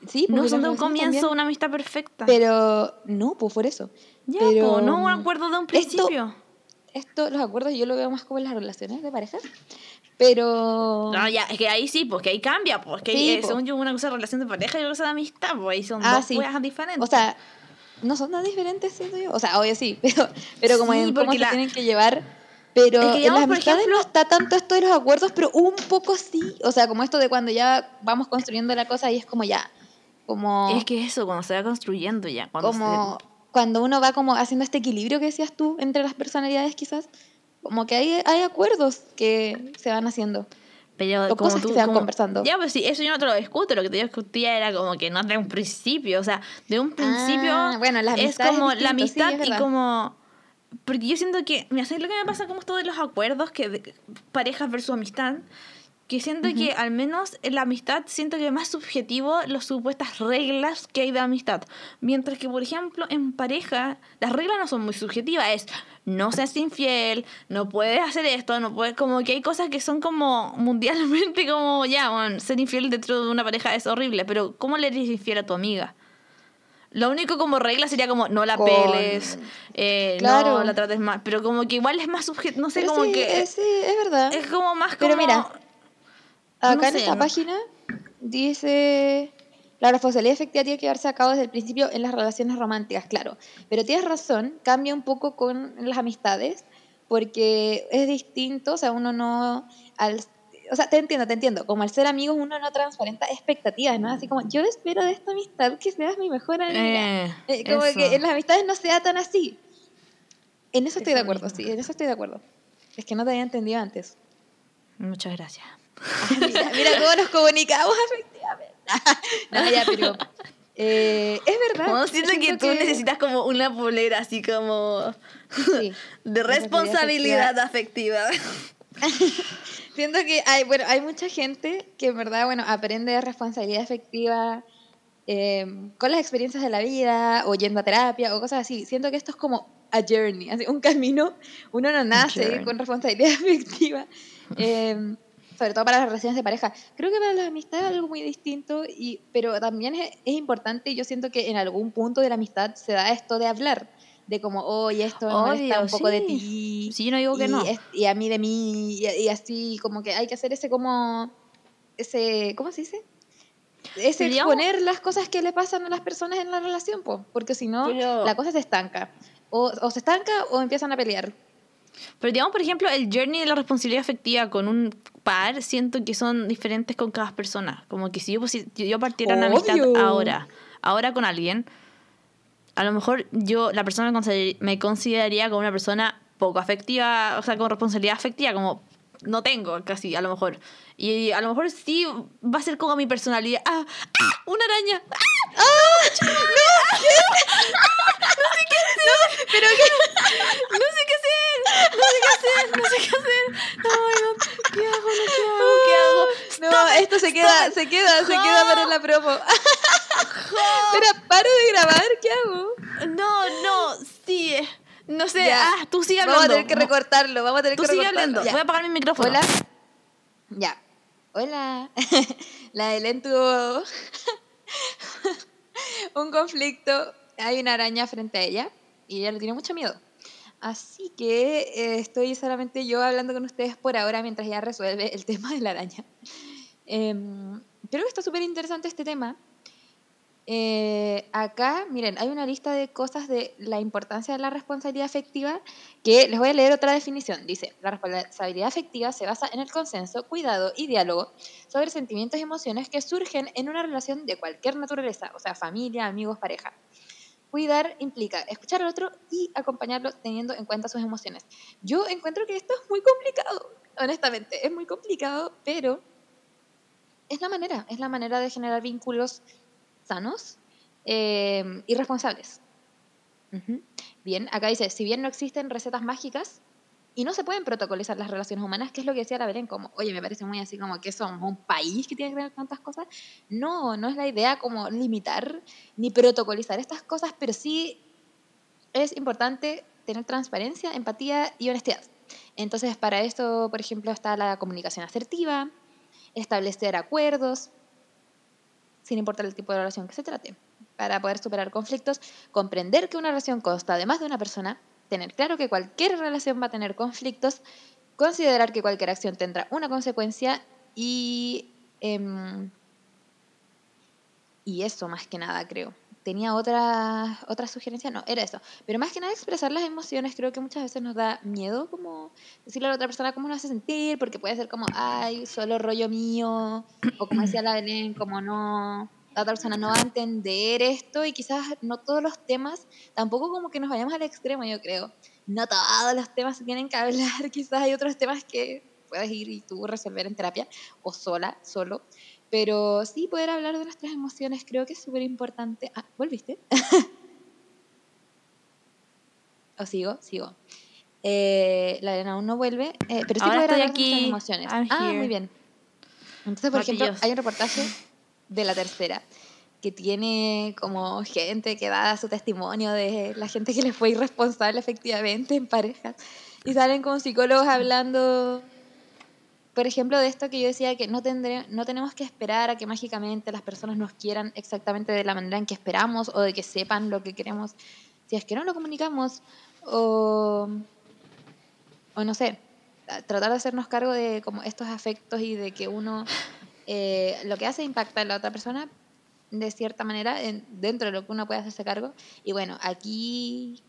S2: Sí,
S1: no son de un comienzo una amistad perfecta.
S2: Pero no, pues por eso.
S1: Ya, pero, no un acuerdo de un principio.
S2: Esto, los acuerdos yo lo veo más como en las relaciones de pareja. Pero.
S1: No, ya, es que ahí sí, porque ahí cambia, porque sí, ahí, según yo, una cosa de relación de pareja y otra cosa de amistad, pues ahí son ah, dos cosas diferentes.
S2: O sea, no son tan diferentes, siento yo. O sea, obvio sí, pero, pero como en cómo se tienen que llevar. Pero en las amistades no está tanto esto de los acuerdos, pero un poco sí. O sea, como esto de cuando ya vamos construyendo la cosa y es como ya,
S1: es que eso, cuando se va construyendo ya.
S2: Cuando como cuando uno va como haciendo este equilibrio que decías tú entre las personalidades quizás, como que hay, hay acuerdos que se van haciendo. Pero o cosas que se van conversando.
S1: Ya, pues sí, eso yo no te lo discuto. Lo que te discutía era como que no de un principio. O sea, de un principio
S2: ah, bueno,
S1: es como la amistad y como... Porque yo siento que, mira, ¿sabes lo que me pasa como esto de los acuerdos que de, parejas versus amistad? Que siento que al menos en la amistad siento que es más subjetivo las supuestas reglas que hay de amistad. Mientras que, por ejemplo, en pareja, las reglas no son muy subjetivas. Es no seas infiel, no puedes hacer esto, no puedes. Como que hay cosas que son como mundialmente como ya, bueno, ser infiel dentro de una pareja es horrible. Pero, ¿cómo le eres infiel a tu amiga? Lo único como regla sería como no la peles, eh, no la trates mal, pero como que igual es más subjetivo, no sé, como que...
S2: sí, es verdad.
S1: Es como más como...
S2: Pero mira, Acá en esta página dice, la responsabilidad efectiva tiene que llevarse a cabo desde el principio en las relaciones románticas, claro. Pero tienes razón, cambia un poco con las amistades, porque es distinto, o sea, uno no... Al, o sea, te entiendo, te entiendo. Como al ser amigos uno no transparenta expectativas, ¿no? Así como, yo espero de esta amistad que seas mi mejor amiga. Eh, eh, como que en las amistades no sea tan así. En eso estoy de acuerdo, sí, en eso estoy de acuerdo. Es que no te había entendido antes.
S1: Muchas gracias.
S2: Ah, mira, mira cómo nos comunicamos efectivamente. no, ya, pero eh, es verdad.
S1: No, siento, que tú necesitas como una polera así como
S2: Sí,
S1: de responsabilidad afectiva.
S2: Siento que hay, bueno, hay mucha gente que en verdad, bueno, aprende de responsabilidad efectiva eh, con las experiencias de la vida, o yendo a terapia, o cosas así. Siento que esto es como a journey, así, un camino. Uno no nace con responsabilidad afectiva, eh, sobre todo para las relaciones de pareja. Creo que para las amistades es algo muy distinto, y, pero también es, es importante, y yo siento que en algún punto de la amistad se da esto de hablar, de como, oye, esto me molesta un poco de
S1: sí.
S2: ti.
S1: Sí, yo no digo que
S2: y,
S1: no.
S2: es- y a mí de mí, y, y así, como que hay que hacer ese como, ese, ¿cómo se dice?
S1: Digamos-
S2: exponer las cosas que le pasan a las personas en la relación, po, porque si no, la cosa se estanca. O, o se estanca o empiezan a pelear.
S1: Pero digamos, por ejemplo, el journey de la responsabilidad afectiva con un par, siento que son diferentes con cada persona. Como que si yo, pusi- yo partiera una amistad
S2: Obvio.
S1: ahora, ahora con alguien, a lo mejor yo, la persona me consider- me consideraría como una persona poco afectiva, o sea, con responsabilidad afectiva, como no tengo casi, a lo mejor. Y a lo mejor sí va a ser como mi personalidad. ¡Ah! ¡Ah! ¡Una araña! ¡Ah!
S2: Pero
S1: ¡No sé qué hacer! ¡No sé qué hacer! ¡No sé qué hacer! ¡Ay, no! ¿Qué hago? ¿No qué hago? ¿Qué hago?
S2: No, esto se queda, se queda, se queda para la promo. Pero paro de grabar, ¿qué hago?
S1: No, no, sí. No sé,
S2: Ya.
S1: ah, tú sigue
S2: Vamos a
S1: hablando.
S2: tener que recortarlo, vamos a tener
S1: Tú
S2: que
S1: sigue
S2: recortarlo.
S1: hablando.
S2: Ya.
S1: Voy a apagar mi micrófono.
S2: Hola. Ya. Hola. La Helen tuvo un conflicto. Hay una araña frente a ella y ella le tiene mucho miedo. Así que eh, estoy solamente yo hablando con ustedes por ahora mientras ella resuelve el tema de la araña. Em, creo que está súper interesante este tema. Eh, acá, miren, hay una lista de cosas de la importancia de la responsabilidad afectiva que les voy a leer otra definición. Dice, la responsabilidad afectiva se basa en el consenso, cuidado y diálogo sobre sentimientos y emociones que surgen en una relación de cualquier naturaleza, o sea, familia, amigos, pareja. Cuidar implica escuchar al otro y acompañarlo teniendo en cuenta sus emociones. Yo encuentro que esto es muy complicado, honestamente, es muy complicado, pero es la manera, es la manera de generar vínculos sanos eh, y responsables. Bien, acá dice, si bien no existen recetas mágicas y no se pueden protocolizar las relaciones humanas, que es lo que decía la Belén, como, oye, me parece muy así como que somos un país que tiene que tener tantas cosas. No, no es la idea como limitar ni protocolizar estas cosas, pero sí es importante tener transparencia, empatía y honestidad. Entonces, para esto, por ejemplo, está la comunicación asertiva, establecer acuerdos, sin importar el tipo de relación que se trate, para poder superar conflictos, comprender que una relación consta de más de una persona, tener claro que cualquier relación va a tener conflictos, considerar que cualquier acción tendrá una consecuencia y, em, y eso más que nada creo. Tenía otra, otra sugerencia, no, era eso. Pero más que nada expresar las emociones, creo que muchas veces nos da miedo como decirle a la otra persona cómo nos hace sentir, porque puede ser como, ay, solo rollo mío, o como decía la Belén, como no, la otra persona no va a entender esto y quizás no todos los temas, tampoco como que nos vayamos al extremo, yo creo. No todos los temas se tienen que hablar, quizás hay otros temas que puedes ir y tú resolver en terapia o sola, solo. Pero sí poder hablar de nuestras emociones creo que es súper importante. Ah, ¿volviste? ¿O sigo? Sigo. Eh, la Elena aún no vuelve, eh, pero sí
S1: Ahora
S2: poder
S1: estoy
S2: hablar de
S1: aquí.
S2: nuestras emociones.
S1: I'm
S2: ah,
S1: here.
S2: muy bien. Entonces, por ejemplo, hay un reportaje de la tercera que tiene como gente que da su testimonio de la gente que les fue irresponsable efectivamente en parejas. Y salen como psicólogos hablando, por ejemplo, de esto que yo decía que no, tendré, no tenemos que esperar a que mágicamente las personas nos quieran exactamente de la manera en que esperamos o de que sepan lo que queremos. Si es que no lo comunicamos o, o no sé, tratar de hacernos cargo de como estos afectos y de que uno eh, lo que hace impacta a la otra persona de cierta manera en- dentro de lo que uno puede hacerse cargo. Y bueno, aquí...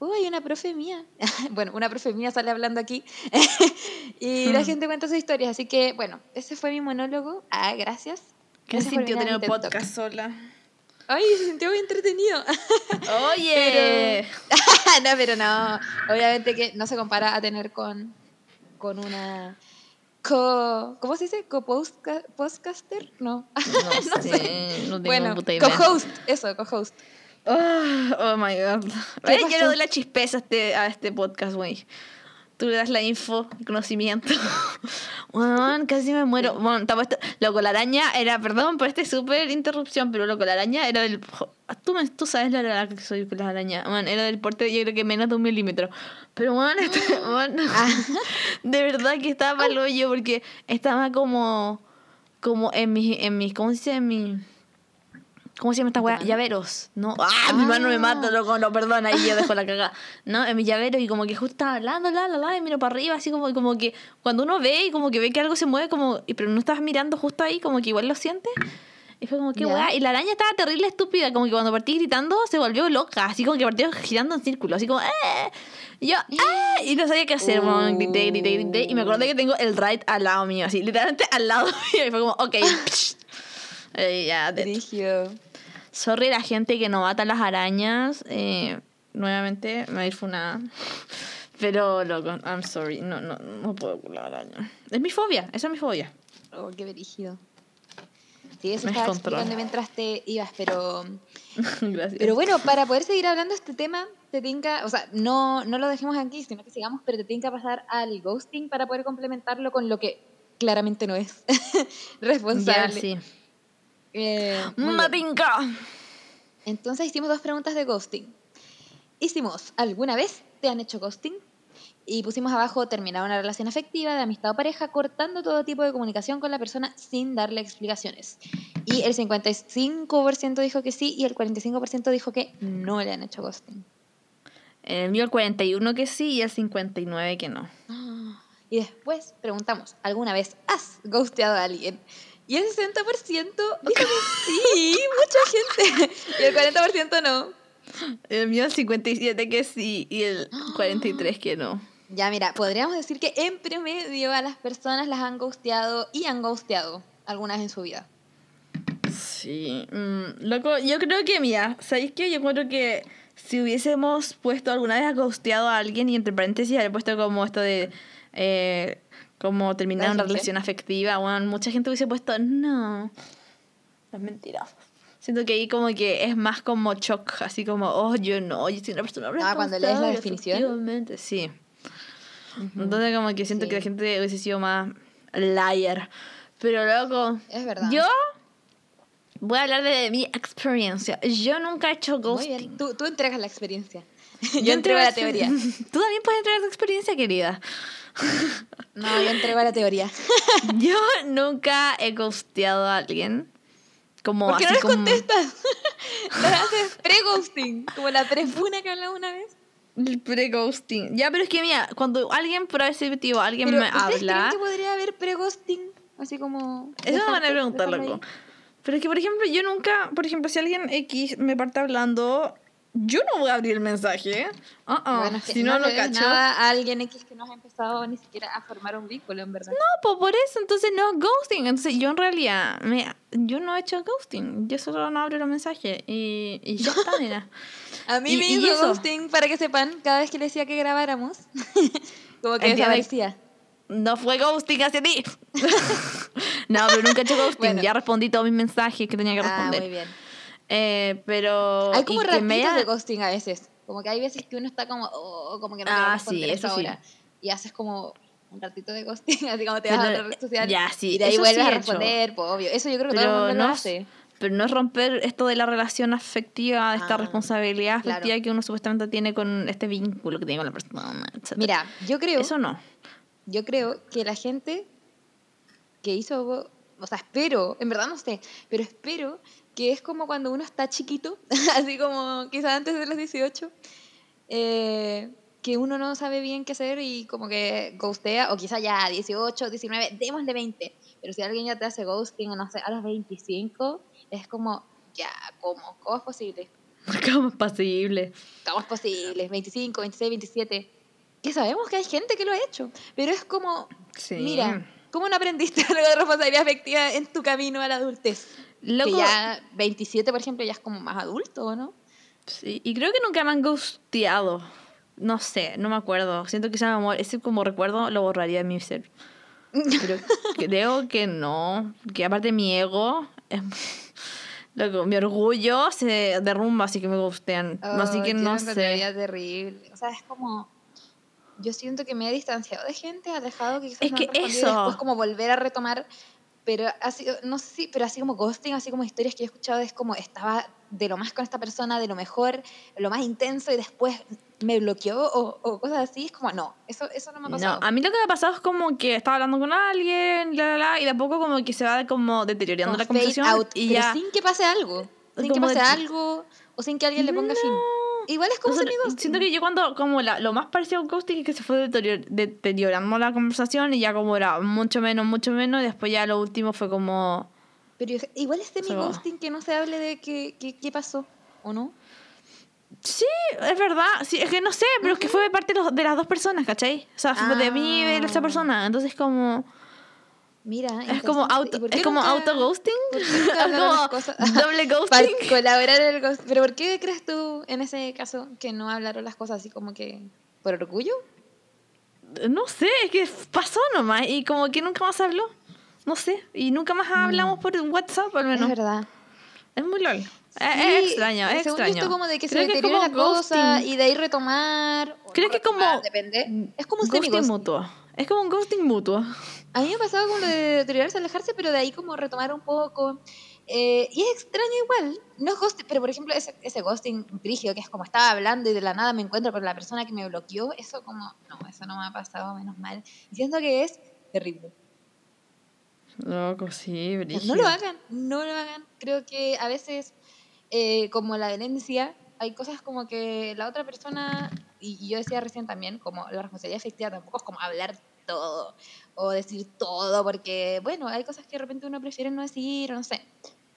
S2: Uh, hay una profe mía. bueno, una profe mía sale hablando aquí. y la
S1: Hmm.
S2: gente cuenta sus historias. Así que, bueno, ese fue mi monólogo. Ah, gracias.
S1: ¿Qué
S2: Gracias
S1: sintió tener
S2: Talk.
S1: podcast sola?
S2: Ay, se sintió muy entretenido.
S1: Oye.
S2: no, pero no. Obviamente que no se compara a tener con, con una co, ¿cómo se dice? ¿Co-podcaster? No.
S1: No, sé, no tengo
S2: bueno,
S1: puta idea.
S2: co-host, eso, co-host.
S1: Ah, oh my god.
S2: ¿Qué
S1: Ay, yo le doy la chispeza a este, a este podcast, güey. Tú le das la info, conocimiento. Weón, casi me muero. Bueno, estaba esto- Loco, la araña era, perdón por esta súper interrupción, pero loco, la araña era del. Tú, me, tú sabes la verdad que soy con las arañas. Man, era del porte, yo creo que menos de un milímetro. Pero, bueno, este, weón, de verdad que estaba para el hoyo porque estaba como. Como en mis. En mis ¿Cómo se dice? En mi. ¿Cómo se llama esta weá? Llaveros, ¿no? ¡Ah! Mi mano me
S2: Ah.
S1: mata, loco, no, perdón, ahí yo dejo la cagada. ¿No? En mi llavero y como que justo estaba hablando, la, la, la, y miro para arriba, así como, como que cuando uno ve y como que ve que algo se mueve, como, y- pero no estás mirando justo ahí, como que igual lo sientes. Y fue como que
S2: Ya.
S1: weá. Y la araña estaba terrible estúpida, como que cuando partí gritando se volvió loca, así como que partió girando en círculo, así como, ¡eh! Y yo, ¡eh! Y no sabía qué hacer, weón. Grité, grité, grité. Y me acordé que tengo el ride al lado mío, así, literalmente al lado mío. Y fue como, ok, psh. Eh, ya. Sorry la gente que no mata las arañas. Eh, nuevamente me va a ir funada. Pero, loco, I'm sorry. No, no, no puedo con la araña. Es mi fobia, esa es mi fobia.
S2: Oh, qué brígido. Sí, eso
S1: Me
S2: estaba explicando mientras te ibas, pero...
S1: Gracias.
S2: Pero bueno, para poder seguir hablando de este tema, te tinca, o sea, no, no lo dejemos aquí, sino que sigamos, pero te tinca pasar al ghosting para poder complementarlo con lo que claramente no es
S1: ya,
S2: responsable.
S1: sí.
S2: Eh, bien.
S1: Matinka.
S2: Entonces hicimos dos preguntas de ghosting. Hicimos, ¿alguna vez te han hecho ghosting? Y pusimos abajo terminar una relación afectiva, de amistad o pareja, cortando todo tipo de comunicación con la persona sin darle explicaciones. Y el 55% dijo que sí y el 45% dijo que no le han hecho ghosting.
S1: El mío el 41 que sí y el 59 que no.
S2: Y después preguntamos, ¿alguna vez has ghosteado a alguien? Y el 60% dijo que sí, mucha gente. Y el 40% no.
S1: El mío el 57 que sí y el 43 que no.
S2: Ya, mira, podríamos decir que en promedio a las personas las han ghosteado y han ghosteado alguna vez en su vida.
S1: Sí. mm, loco, yo creo que, mira, ¿sabéis qué? Yo creo que si hubiésemos puesto alguna vez ghosteado a alguien y entre paréntesis haber puesto como esto de. Eh, como terminar
S2: ¿La
S1: una relación afectiva, bueno, mucha gente hubiese puesto no. Es mentira. Siento que ahí como que es más como shock, así como, oh, yo no, yo soy una persona
S2: Ah, cuando lees la definición.
S1: Sí. Entonces como que siento
S2: Sí.
S1: que la gente hubiese sido más liar. Pero loco,
S2: Es verdad.
S1: yo voy a hablar de mi experiencia. Yo nunca he hecho
S2: Muy
S1: ghosting.
S2: bien, tú, tú entregas la experiencia. Yo, entrego la teoría.
S1: Tú también puedes entregar tu experiencia, querida.
S2: No, yo entrego la teoría.
S1: Yo nunca he ghosteado a alguien. Como
S2: ¿Por qué no
S1: así
S2: les
S1: como
S2: contestas? Lo haces pre-ghosting, como la prefuna que hablamos una vez.
S1: el pre-ghosting. Ya, pero es que mira, cuando alguien por ese motivo, alguien
S2: Pero,
S1: me
S2: ¿ustedes creen
S1: habla.
S2: que podría haber pre-ghosting? Así como...
S1: Eso me van a preguntar, loco. Pero es que, por ejemplo, yo nunca, por ejemplo, si alguien X me parte hablando, yo no voy a abrir el mensaje. Ah, ah.
S2: Bueno, es que
S1: si no,
S2: no
S1: lo cacho.
S2: nada a alguien X que no ha empezado ni siquiera a formar un vínculo, en verdad.
S1: No, pues por eso, entonces no ghosting. Entonces yo en realidad, me, yo no he hecho ghosting. Yo solo no abro los mensajes. Y, y ya está, nena.
S2: A mí
S1: Y-
S2: me
S1: y
S2: hizo
S1: eso.
S2: ghosting, para que sepan, cada vez que le decía que grabáramos. como que desaparecía.
S1: No fue ghosting hacia ti. no, pero nunca he hecho ghosting.
S2: Bueno.
S1: Ya respondí todos mis mensajes que tenía que
S2: Ah,
S1: responder.
S2: muy bien.
S1: Eh, pero.
S2: Hay como ratitos
S1: me haya-
S2: de ghosting a veces. Como que hay veces que uno está como, oh, como que no quiero
S1: Ah, sí, eso sí.
S2: Y haces como un ratito de ghosting, así como te
S1: Pero,
S2: vas a otra red social.
S1: ya, sí,
S2: Y de ahí vuelves
S1: sí
S2: a responder, pues obvio. Eso yo creo que todo el
S1: Pero
S2: mundo
S1: no,
S2: lo hace.
S1: pero no es romper esto de la relación afectiva, de esta
S2: Ah,
S1: responsabilidad
S2: claro.
S1: afectiva que uno supuestamente tiene con este vínculo que tiene con la persona, etc.
S2: Mira, yo creo,
S1: Eso no.
S2: yo creo que la gente que hizo, o sea, espero, en verdad no sé, pero espero que es como cuando uno está chiquito, así como quizás antes de los 18, eh, que uno no sabe bien qué hacer y como que ghostea, o quizás ya 18, 19, démosle 20, pero si alguien ya te hace ghosting, no sé, a los 25, es como, ya, ¿cómo? ¿Cómo es posible?
S1: ¿Cómo es posible?
S2: ¿Cómo es posible? 25, 26, 27. Que sabemos que hay gente que lo ha hecho, pero es como,
S1: Sí.
S2: mira, ¿cómo no aprendiste algo de responsabilidad afectiva en tu camino a la adultez?
S1: Loco,
S2: Que ya 27, por ejemplo, ya es como más adulto, ¿o ¿no?
S1: Sí, y creo que nunca me han ghosteado. No sé, no me acuerdo. Siento que ese amor, ese como recuerdo lo borraría de mi ser. Pero creo que no. Que aparte mi ego, es- loco, mi orgullo se derrumba, así que me gustean. así que no sé.
S2: terrible. O sea, es como. Yo siento que me he distanciado de gente, alejado, que quizás
S1: Es
S2: no
S1: que
S2: y
S1: eso.
S2: después como volver a retomar. Pero ha sido, no sé si, pero así como ghosting, así como historias que he escuchado, es como estaba de lo más con esta persona, de lo mejor, lo más intenso, y después me bloqueó o, o cosas así. Es como, no, eso, eso no me ha
S1: No,
S2: pasado.
S1: a mí lo que me ha pasado es como que estaba hablando con alguien, la, la, la, y de a poco como que se va como deteriorando
S2: Como
S1: la conversación
S2: out,
S1: y
S2: pero
S1: ya.
S2: sin que pase algo. Sin que
S1: Como
S2: pase algo, o sin que alguien le ponga fin. Igual es como
S1: O sea, siento que yo cuando, como la, lo más parecido a un ghosting es que se fue deterior- deteriorando la conversación y ya como era mucho menos, mucho menos, y después ya lo último fue como...
S2: Pero igual es
S1: Se va.
S2: semi-ghosting que no se hable de qué, qué, qué pasó, ¿o no?
S1: Sí, es verdad, sí, es que no sé, pero es que fue de parte de, los- de las dos personas, ¿cachai? O sea, fue de mí y de esa
S2: Ah.
S1: persona, entonces como...
S2: Mira,
S1: Es como auto,
S2: ¿Y
S1: es como
S2: nunca- qué nunca
S1: es como
S2: cosas?
S1: doble
S2: Para
S1: ghosting.
S2: colaborar en el ghost. Pero ¿por qué crees tú en ese caso que no hablaron las cosas así como que por orgullo?
S1: No sé, es que pasó nomás y como que nunca más habló. No sé, y nunca más hablamos por WhatsApp al menos.
S2: Es verdad.
S1: Es muy lol. Es-
S2: Sí,
S1: es extraño, es extraño.
S2: esto como de que
S1: Creo
S2: se
S1: que es
S2: deteriora la
S1: como
S2: cosa
S1: ghosting.
S2: y de ahí retomar.
S1: Creo
S2: no
S1: que es como-
S2: retomar, Depende. Es como un
S1: ghosting mutuo. Es como un ghosting mutuo.
S2: A mí me ha pasado como lo de deteriorarse, alejarse, pero de ahí como retomar un poco. Eh, y es extraño igual. No es ghosting, pero por ejemplo ese, ese ghosting brígido que es como estaba hablando y de la nada me encuentro con la persona que me bloqueó, eso como, no, eso no me ha pasado, menos mal. Y siento que es terrible.
S1: Loco, sí, brígido.
S2: No lo hagan, no lo hagan. Creo que a veces, eh, como la herencia, hay cosas como que la otra persona, y yo decía recién también, como la responsabilidad efectiva tampoco es como hablar todo o decir todo, porque, bueno, hay cosas que de repente uno prefiere no decir o no sé.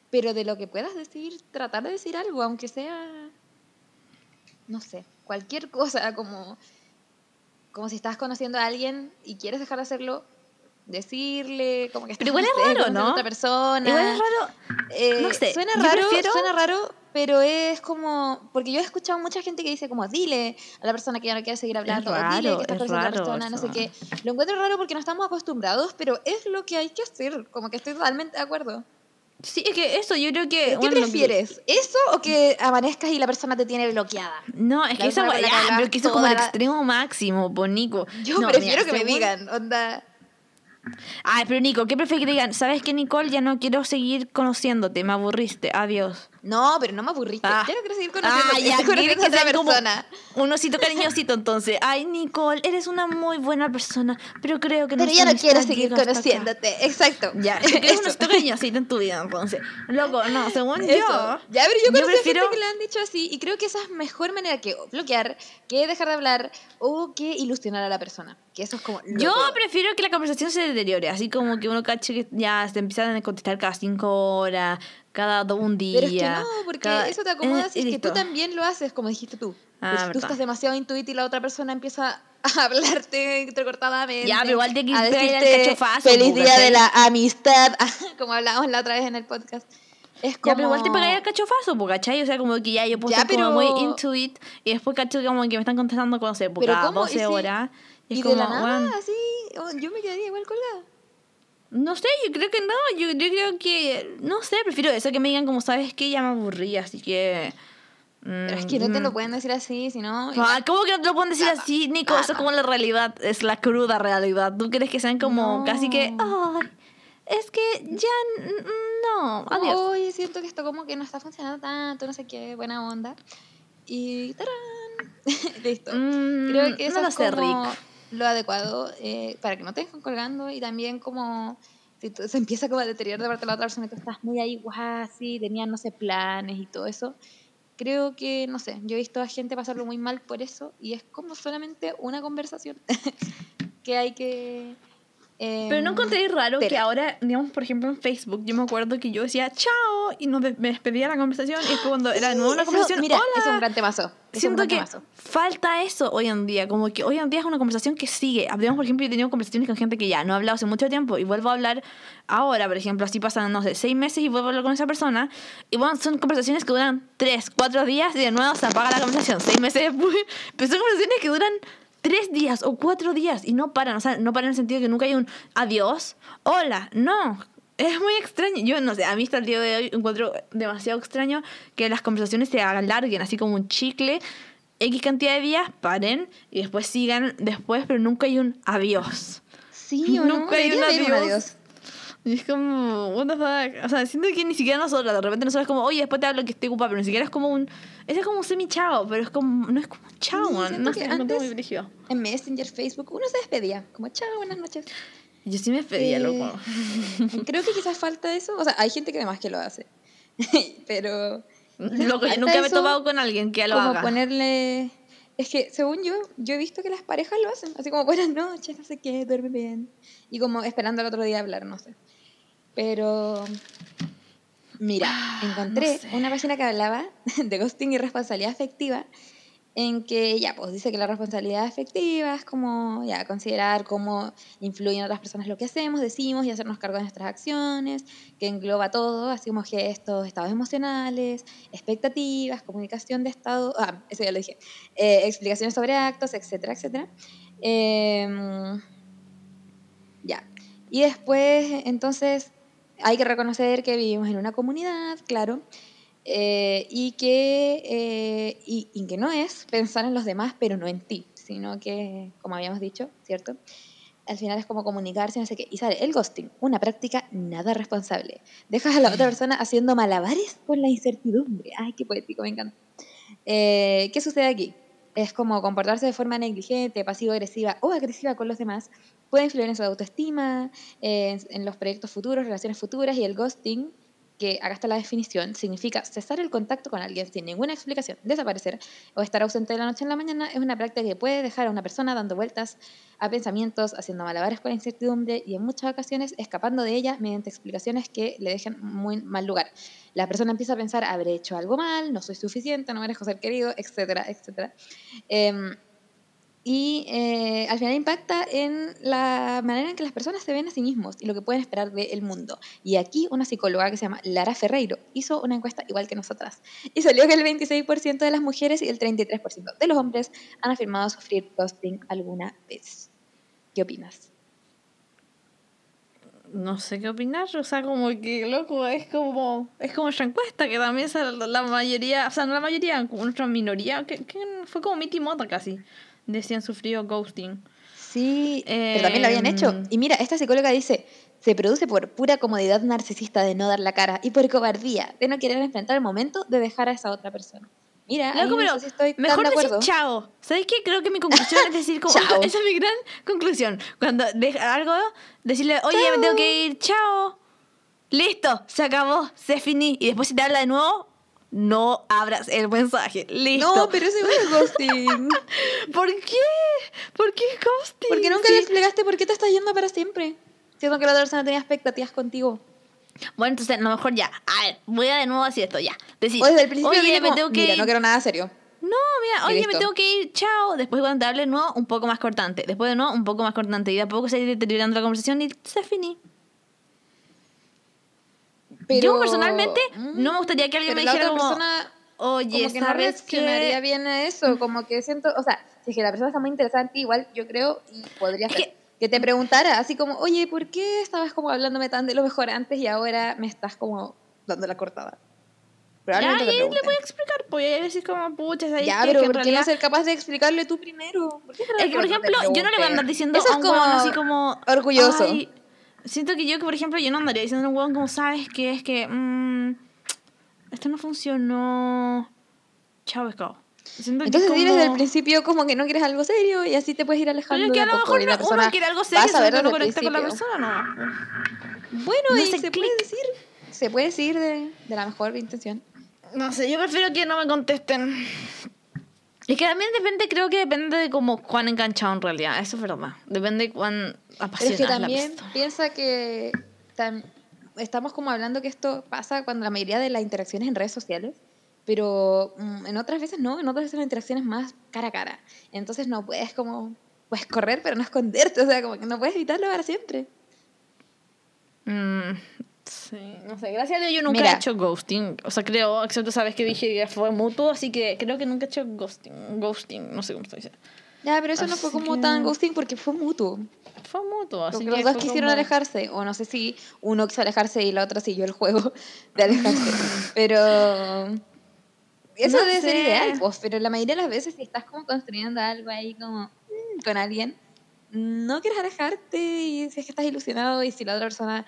S2: Pero de lo que puedas decir, tratar de decir algo, aunque sea, no sé, cualquier cosa, como, como si estás conociendo a alguien y quieres dejar de hacerlo, decirle, como que
S1: Pero igual es raro, ¿no?
S2: otra persona.
S1: Igual es raro.
S2: Eh,
S1: No sé,
S2: Suena raro,
S1: prefiero-
S2: suena raro, pero es como. Porque yo he escuchado mucha gente que dice, como, dile a la persona que ya no quiere seguir hablando, dile
S1: raro,
S2: que estás
S1: es
S2: a
S1: raro
S2: persona, no sé
S1: eso.
S2: qué. Lo encuentro raro porque no estamos acostumbrados, pero es lo que hay que hacer. Como que estoy totalmente de acuerdo.
S1: Sí, es que eso, yo creo que.
S2: ¿Qué
S1: bueno, lo que-
S2: prefieres? ¿Eso o que amanezcas y la persona te tiene bloqueada?
S1: No, es
S2: La
S1: que esa
S2: hablabas
S1: pero que eso es como el
S2: la-
S1: extremo máximo, po, Nico.
S2: Yo
S1: No,
S2: prefiero
S1: mira,
S2: que me
S1: según-
S2: digan, onda.
S1: Ay, pero Nico, ¿qué prefieres que digan? ¿Sabes qué, Nicole? Ya no quiero seguir conociéndote, me aburriste, adiós.
S2: No, pero no me aburriste.
S1: Ah.
S2: Ya no quiero seguir conociendo.
S1: Ah, ya,
S2: conociendo a
S1: ¿quieres que
S2: otra persona.
S1: Un osito cariñosito, entonces. Ay, Nicole, eres una muy buena persona, pero creo que
S2: Pero
S1: nuestra
S2: ya no quiero seguir conociéndote. Exacto.
S1: Ya, quieres un osito cariñosito en tu vida, entonces. Loco, no, según
S2: Eso.
S1: yo.
S2: Ya, pero yo conozco
S1: prefiero-
S2: gente que le han dicho así y creo que esa es mejor manera que bloquear, que dejar de hablar o que ilusionar a la persona. Que eso es como
S1: Yo prefiero que la conversación se deteriore, así como que uno cache que ya se empiezan a contestar cada cinco horas, cada un día.
S2: Pero es que no, porque
S1: cada-
S2: eso te acomoda
S1: eh,
S2: si es que tú también lo haces, como dijiste tú.
S1: Ah,
S2: Pero si tú estás demasiado intuit y la otra persona empieza a hablarte entrecortadamente.
S1: Ya, pero igual te
S2: a decirte Feliz día de la amistad, como hablábamos la otra vez en el podcast. Es como...
S1: Ya, pero igual te pegáis el cachofazo, po, ¿cachai? O sea, como que ya yo puedo
S2: Ya,
S1: estar como
S2: pero-
S1: muy into it y después cacho como que me están contestando cuando se
S2: Pero
S1: cada
S2: ¿cómo? ¿Y
S1: 12
S2: si-
S1: horas. Y,
S2: Y
S1: es
S2: de
S1: como,
S2: la nada,
S1: weón,
S2: así, oh, yo me quedaría igual colgada.
S1: No sé, yo creo que no, yo, yo creo que, no sé, prefiero eso que me digan como, ¿sabes qué? Ya me aburrí, así que...
S2: Pero es que no te
S1: mm,
S2: lo pueden decir así, sino...
S1: Ah, ¿Cómo que no te lo pueden decir
S2: Ah,
S1: así, Nico? Eso es como la realidad, es la cruda realidad. ¿Tú crees que sean como
S2: No.
S1: casi que, ay, es que ya no, adiós?
S2: Oye, siento que esto como que no está funcionando tanto, no sé qué, buena onda. Y ¡tarán! Listo.
S1: Mm,
S2: Creo que eso
S1: no lo
S2: es
S1: sé,
S2: como
S1: Rick.
S2: Lo adecuado eh, para que no te dejen colgando y también como si tú- se empieza como a deteriorar de parte de la otra persona tú estás muy ahí, guau, sí, tenían, no sé, planes y todo eso. Creo que, no sé, yo he visto a gente pasarlo muy mal por eso y es como solamente una conversación que hay que...
S1: Pero no
S2: em,
S1: encontré raro que ahora, digamos, por ejemplo, en Facebook, yo me acuerdo que yo decía chao y no me despedía de la conversación y después cuando era de nuevo una
S2: Eso,
S1: conversación,
S2: Mira,
S1: hola.
S2: es un gran temazo. Es
S1: Siento
S2: gran
S1: que
S2: temazo.
S1: falta eso hoy en día, como que hoy en día es una conversación que sigue. Digamos, por ejemplo, yo he tenido conversaciones con gente que ya no he hablado hace mucho tiempo y vuelvo a hablar ahora, por ejemplo, así pasan, no sé, seis meses y vuelvo a hablar con esa persona. Y bueno, son conversaciones que duran tres, cuatro días y de nuevo se apaga la conversación seis meses después. Pero son conversaciones que duran tres días o cuatro días y no paran. O sea, no paran en el sentido de que nunca hay un adiós, hola, no. Es muy extraño. Yo no sé, a mí hasta el día de hoy encuentro demasiado extraño que las conversaciones se alarguen así como un chicle. X cantidad de días, paren y después sigan después, pero nunca hay un adiós.
S2: Sí, o no,
S1: Nunca hay un adiós. Y es como, what the fuck. O sea, siento que ni siquiera nosotros, de repente nosotros es como, oye, después te hablo que estoy ocupada, pero ni siquiera es como un. Ese es como un semi-chao, pero es como. No es como un chao,
S2: Sí,
S1: No sé, encuentro muy
S2: antes-
S1: brígido.
S2: En Messenger, Facebook, uno se despedía. Como, chao, buenas noches.
S1: Yo sí me pedía,
S2: Eh,
S1: loco.
S2: Creo que quizás falta eso. O sea, hay gente que además que lo hace. Pero.
S1: Loco, yo nunca me he topado con alguien que lo
S2: como
S1: haga.
S2: ponerle. Es que, según yo, yo he visto que las parejas lo hacen. Así como, buenas noches, no sé qué, duerme bien. Y como esperando al otro día hablar, no sé. Pero. Mira, encontré
S1: Ah, sé.
S2: una página que hablaba de ghosting y responsabilidad afectiva. En que, ya, pues dice que la responsabilidad afectiva es como, ya, considerar cómo influyen otras personas lo que hacemos, decimos y hacernos cargo de nuestras acciones, que engloba todo, así como gestos, estados emocionales, expectativas, comunicación de estado, ah, eso ya lo dije, eh, explicaciones sobre actos, etcétera, etcétera. Em, ya. Y después, entonces, hay que reconocer que vivimos en una comunidad, claro, eh, y, que, eh, y, y que no es pensar en los demás, pero no en ti, sino que, como habíamos dicho, ¿cierto? Al final es como comunicarse, no sé qué. Y sale el ghosting, una práctica nada responsable. Dejas a la otra persona haciendo malabares con la incertidumbre. Ay, qué poético, me encanta. Eh, ¿Qué sucede aquí? Es como comportarse de forma negligente, pasivo-agresiva o agresiva con los demás. Puede influir en su autoestima, eh, en, en los proyectos futuros, relaciones futuras y el ghosting, que acá está la definición, significa cesar el contacto con alguien sin ninguna explicación, desaparecer o estar ausente de la noche en la mañana. Es una práctica que puede dejar a una persona dando vueltas a pensamientos, haciendo malabares con la incertidumbre y en muchas ocasiones escapando de ella mediante explicaciones que le dejen muy mal lugar. La persona empieza a pensar, habré hecho algo mal, no soy suficiente, no merezco ser querido, etcétera, etcétera. Em, y eh, al final impacta en la manera en que las personas se ven a sí mismos y lo que pueden esperar del mundo. Y aquí una psicóloga que se llama Lara Ferreiro hizo una encuesta igual que nosotras y salió que el 26% de las mujeres y el 33% de los hombres han afirmado sufrir ghosting alguna vez. ¿Qué opinas?
S1: No sé qué opinar, o sea, como que, loco, es como, es como esa encuesta, que también la, mayoría, o sea, no la mayoría, como nuestra minoría, que, que fue como Mitty Mota casi, decían sufrido ghosting.
S2: Sí, pero también lo habían hecho.
S1: Em.
S2: Y mira, esta psicóloga dice, se produce por pura comodidad narcisista de no dar la cara y por cobardía de no querer enfrentar el momento de dejar a esa otra persona. Mira, no sé si estoy tan
S1: mejor
S2: de
S1: decir chao. ¿Sabes qué? Creo que mi conclusión es decir como...
S2: Chao.
S1: Esa es mi gran conclusión. Cuando deja algo, decirle, oye, me tengo que ir, chao. Listo, se acabó, se finí. Y después si te habla de nuevo, no abras el mensaje. Listo.
S2: No, pero ese no es ghosting.
S1: ¿Por qué? ¿Por qué ghosting?
S2: Porque nunca
S1: Sí.
S2: le explicaste por qué te estás yendo para siempre. Siendo que la otra persona tenía expectativas contigo.
S1: Bueno, entonces a lo mejor ya. A ver, voy a de nuevo decir esto, ya. Decir,
S2: O desde el principio
S1: oye, me
S2: como,
S1: tengo que
S2: mira,
S1: ir.
S2: no quiero nada serio.
S1: No, mira, oye, me tengo que ir, chao. Después cuando te hable de nuevo, un poco más cortante. Después de nuevo, un poco más cortante. Y de a poco se va deteriorando la conversación y se finí.
S2: Pero...
S1: Yo personalmente
S2: Mm,
S1: no me gustaría que alguien me dijera como,
S2: persona
S1: oye,
S2: como que no
S1: ¿sabes
S2: reaccionaría
S1: qué?
S2: bien a eso, como que siento, o sea, si es que la persona está muy ti, igual yo creo y podría ser
S1: que-
S2: que, te preguntara así como, oye, ¿por qué estabas como hablándome tan de lo mejor antes y ahora me estás como dando la cortada?
S1: Ya,
S2: Probablemente
S1: y
S2: te
S1: ahí le voy a explicar, pues, y ahí decir como, pucha, ¿sabes
S2: Ya,
S1: qué?
S2: pero
S1: que
S2: ¿por qué no ser capaz de explicarle tú primero? ¿Por qué
S1: Es que, por ejemplo, yo no le voy a andar diciendo
S2: Eso
S1: a
S2: es
S1: un
S2: como
S1: así como...
S2: orgulloso.
S1: "Ay", siento que yo, que por ejemplo, yo no andaría diciendo a un huevón como, ¿sabes qué? Es que... mm, esto no funcionó... Chao, pescado. Siento que
S2: Entonces
S1: como...
S2: desde el principio como que no quieres algo serio y así te puedes ir
S1: Pero
S2: alejando
S1: es que a lo mejor
S2: persona
S1: uno quiere algo serio, si no conecta con la persona, no.
S2: Bueno,
S1: No
S2: y se
S1: clic.
S2: puede decir, se puede decir de, de la mejor intención.
S1: No sé, yo prefiero que no me contesten. Es que también depende, creo que depende de cómo cuán enganchado en realidad. Eso es verdad. Depende de cuán
S2: Pero
S1: apasionada
S2: es que
S1: es la
S2: también
S1: persona.
S2: piensa que tam- estamos como hablando que esto pasa cuando la mayoría de las interacciones en redes sociales, pero mm, en otras veces no, en otras veces las interacciones más cara a cara. Entonces no puedes como, puedes correr pero no esconderte, o sea, como que no puedes evitarlo para siempre.
S1: Mm, sí, no sé. Gracias a Dios yo nunca
S2: Mira.
S1: he hecho ghosting. O sea, creo, excepto sabes que dije que fue mutuo, así que creo que nunca he hecho ghosting. Ghosting, no sé cómo se dice.
S2: Ya, pero eso no fue
S1: Así
S2: como
S1: que-
S2: tan ghosting porque fue mutuo.
S1: Fue mutuo, así
S2: Porque
S1: que
S2: los dos quisieron
S1: como-
S2: alejarse, o no sé si uno quiso alejarse y la otra siguió el juego de alejarse. pero eso
S1: No
S2: debe ser
S1: sé.
S2: ideal, pues, pero la mayoría de las veces si estás como construyendo algo ahí como mm, con alguien, no quieres alejarte y si es que estás ilusionado y si la otra persona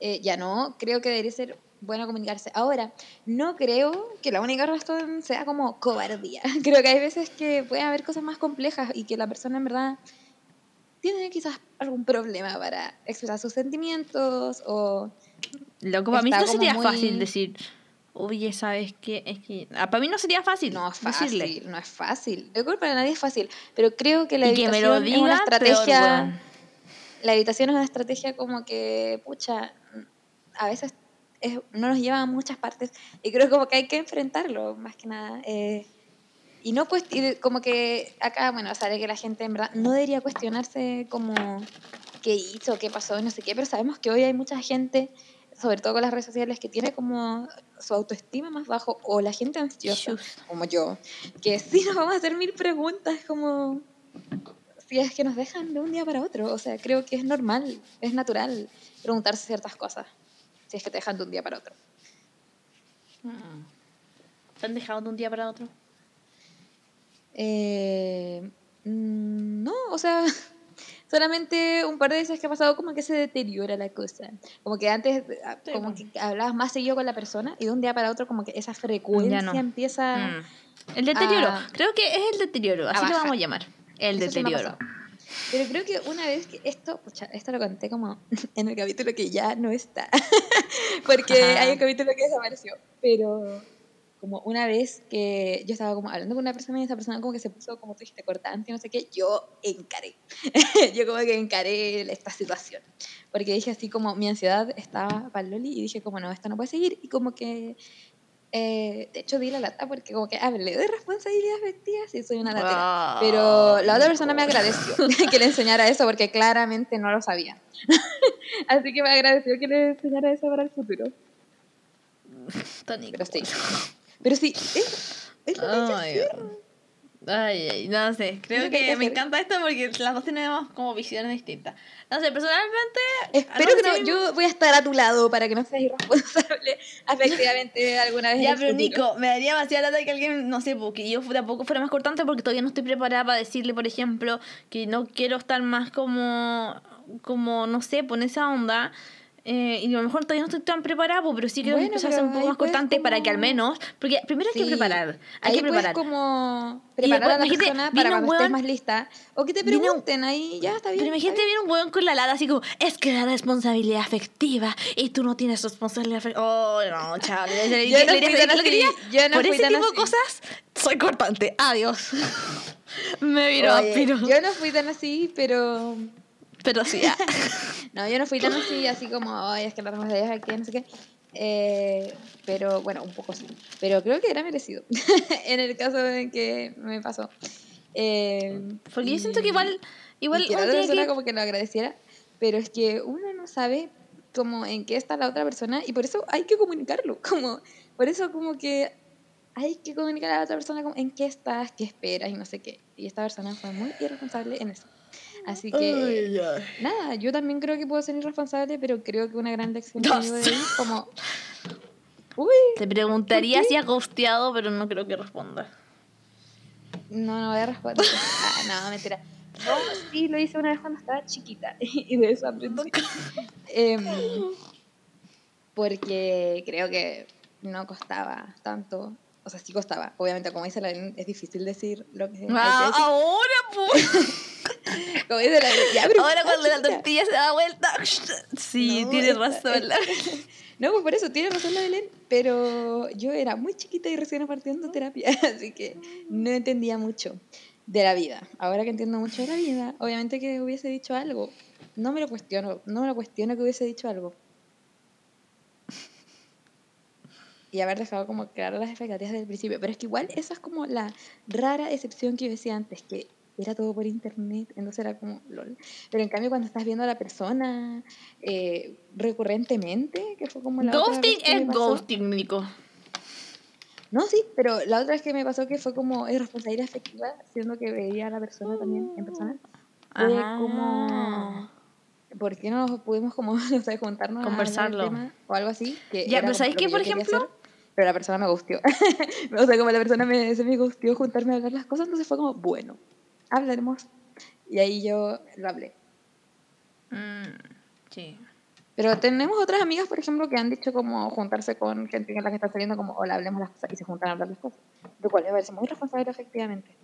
S2: eh, ya no, creo que debería ser bueno comunicarse. Ahora, no creo que la única razón sea como cobardía. Creo que hay veces que puede haber cosas más complejas y que la persona en verdad tiene quizás algún problema para expresar sus sentimientos o
S1: Loco, para mí no sería
S2: muy-
S1: fácil decir, oye, ¿sabes qué? Es que... ah, para mí no sería fácil
S2: no es fácil,
S1: decirle.
S2: no es fácil. Yo creo que para nadie es fácil, pero creo que la
S1: Y que me lo
S2: evitación es una
S1: peor,
S2: estrategia la evitación es una estrategia como que, pucha, a veces es- no nos lleva a muchas partes y creo como que hay que enfrentarlo, más que nada. eh, y no pues, y como que acá, bueno, sabe que la gente en verdad no debería cuestionarse como qué hizo, qué pasó, no sé qué, pero sabemos que hoy hay mucha gente, sobre todo con las redes sociales, que tiene como su autoestima más bajo o la gente ansiosa, como yo, que sí nos vamos a hacer mil preguntas como si es que nos dejan de un día para otro. O sea, creo que es normal, es natural preguntarse ciertas cosas si es que te dejan de un día para otro.
S1: Mm. ¿Te han dejado de un día para otro?
S2: Eh, mm, no, o sea, solamente un par de veces que ha pasado como que se deteriora la cosa. Como que antes ah,
S1: Sí,
S2: como
S1: po.
S2: que hablabas más seguido con la persona y de un día para otro como que esa frecuencia
S1: no.
S2: empieza...
S1: Mm. El deterioro.
S2: Ah.
S1: Creo que es el deterioro. Así lo vamos a llamar. El deterioro.
S2: Pero creo que una vez que esto, pucha, esto lo conté como en el capítulo que ya no está, porque
S1: Ajá.
S2: hay un capítulo que desapareció, pero como una vez que yo estaba como hablando con una persona y esa persona como que se puso, como tú dijiste, cortante no sé qué, yo encaré, yo como que encaré esta situación, porque dije así como mi ansiedad estaba para Loli y dije como no, esto no puede seguir y como que... eh, de hecho, di la lata porque como que hablé de responsabilidad afectiva, sí, soy una latera.
S1: Ah,
S2: Pero la otra persona me agradeció que le enseñara eso porque claramente no lo sabía. Así que me agradeció que le enseñara eso para el futuro. Pero sí. Pero sí, es, es lo que
S1: Ay, ay, no sé. Creo
S2: que
S1: que me encanta esto porque las dos tenemos como visiones distintas. No sé, personalmente.
S2: Espero que
S1: no
S2: yo voy a estar a tu lado para que no seas irresponsable afectivamente alguna vez. en
S1: Ya,
S2: el
S1: pero
S2: futuro.
S1: Nico, me daría demasiada lata que alguien, no sé, porque yo tampoco fuera más cortante porque todavía no estoy preparada para decirle, por ejemplo, que no quiero estar más como, como no sé, por esa onda. Eh, y a lo mejor todavía no estoy tan preparada, pero sí quiero
S2: Bueno,
S1: empezar a ser un poco más
S2: puedes
S1: cortante para que al
S2: como-
S1: menos. Porque primero hay
S2: Sí.
S1: que preparar. Hay
S2: Ahí
S1: que preparar.
S2: como preparar a la persona para cuando estés más lista. O que te
S1: viene un-
S2: pregunten ahí, ya está bien.
S1: Pero imagínate viene un hueón con la lata así como, es que la responsabilidad afectiva y tú no tienes responsabilidad afectiva. Oh, no, chaval.
S2: Yo no yo no
S1: Por ese tipo de cosas, soy cortante. Adiós. Me viro,
S2: Oye,
S1: pero,
S2: yo no fui tan así, pero
S1: pero sí. ah.
S2: No, yo no fui tan así, así como, ay, es que la responsabilidad es que no sé qué. Eh, pero bueno, un poco sí. Pero creo que era merecido en el caso en que me pasó. Eh,
S1: Porque yo siento que igual, igual
S2: y que la otra persona
S1: que-
S2: como que lo agradeciera, pero es que uno no sabe como en qué está la otra persona y por eso hay que comunicarlo, como por eso como que hay que comunicar a la otra persona como en qué estás, qué esperas y no sé qué. Y esta persona fue muy irresponsable en eso. Así que. Nada, yo también creo que puedo ser irresponsable, pero creo que una gran lección que de ahí es como... Uy,
S1: Te preguntaría si has ghosteado, pero no creo que responda.
S2: no, no voy a responder. Ah, no, mentira. No, sí, lo hice una vez cuando estaba chiquita y de eso aprendí. Em, porque creo que no costaba tanto. O sea, sí costaba. Obviamente, como dice la Belén, es difícil decir lo que que
S1: Ah,
S2: decir.
S1: ahora, pues.
S2: Como dice la ya, pero
S1: Ahora cuando la tortilla se da vuelta. Sí,
S2: No,
S1: tienes
S2: esta-
S1: razón. la-
S2: No, pues por eso tiene razón la Belén, pero yo era muy chiquita y recién partiendo terapia, así que no entendía mucho de la vida. Ahora que entiendo mucho de la vida, obviamente que hubiese dicho algo. No me lo cuestiono, no me lo cuestiono que hubiese dicho algo. Y haber dejado como claras las expectativas desde el principio. Pero es que igual esa es como la rara excepción que yo decía antes, que era todo por internet, entonces era como lol. Pero en cambio cuando estás viendo a la persona eh, recurrentemente, que fue como la otra
S1: Ghosting
S2: vez que me
S1: es ghosting, Nico.
S2: No, sí, pero la otra vez que me pasó que fue como irresponsabilidad afectiva, siendo que veía a la persona también en persona. Fue
S1: Ajá.
S2: como... ¿Por qué no pudimos como, no sé, juntarnos a
S1: Conversarlo.
S2: tema o algo así? Que
S1: Ya, pero ¿sabéis
S2: que
S1: por ejemplo?
S2: Pero la persona me gustió. o sea, como la persona me, se me gustió juntarme a hablar las cosas, entonces fue como, bueno, hablaremos. Y ahí yo lo hablé.
S1: Mm, sí.
S2: Pero tenemos otras amigas, por ejemplo, que han dicho como juntarse con gente con la que están saliendo como, hola, hablemos las cosas y se juntan a hablar las cosas. Lo cual me parece muy responsable efectivamente.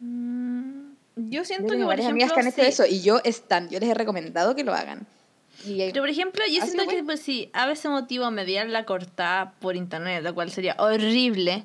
S1: Mm, yo
S2: Yo
S1: siento que,
S2: tengo
S1: por
S2: varias
S1: ejemplo,
S2: amigas que han hecho
S1: sí.
S2: eso y yo están, yo les he recomendado que lo hagan. Y
S1: Pero, por ejemplo, yo siento que pues, si a veces motivo mediar la cortada por internet, lo cual sería horrible,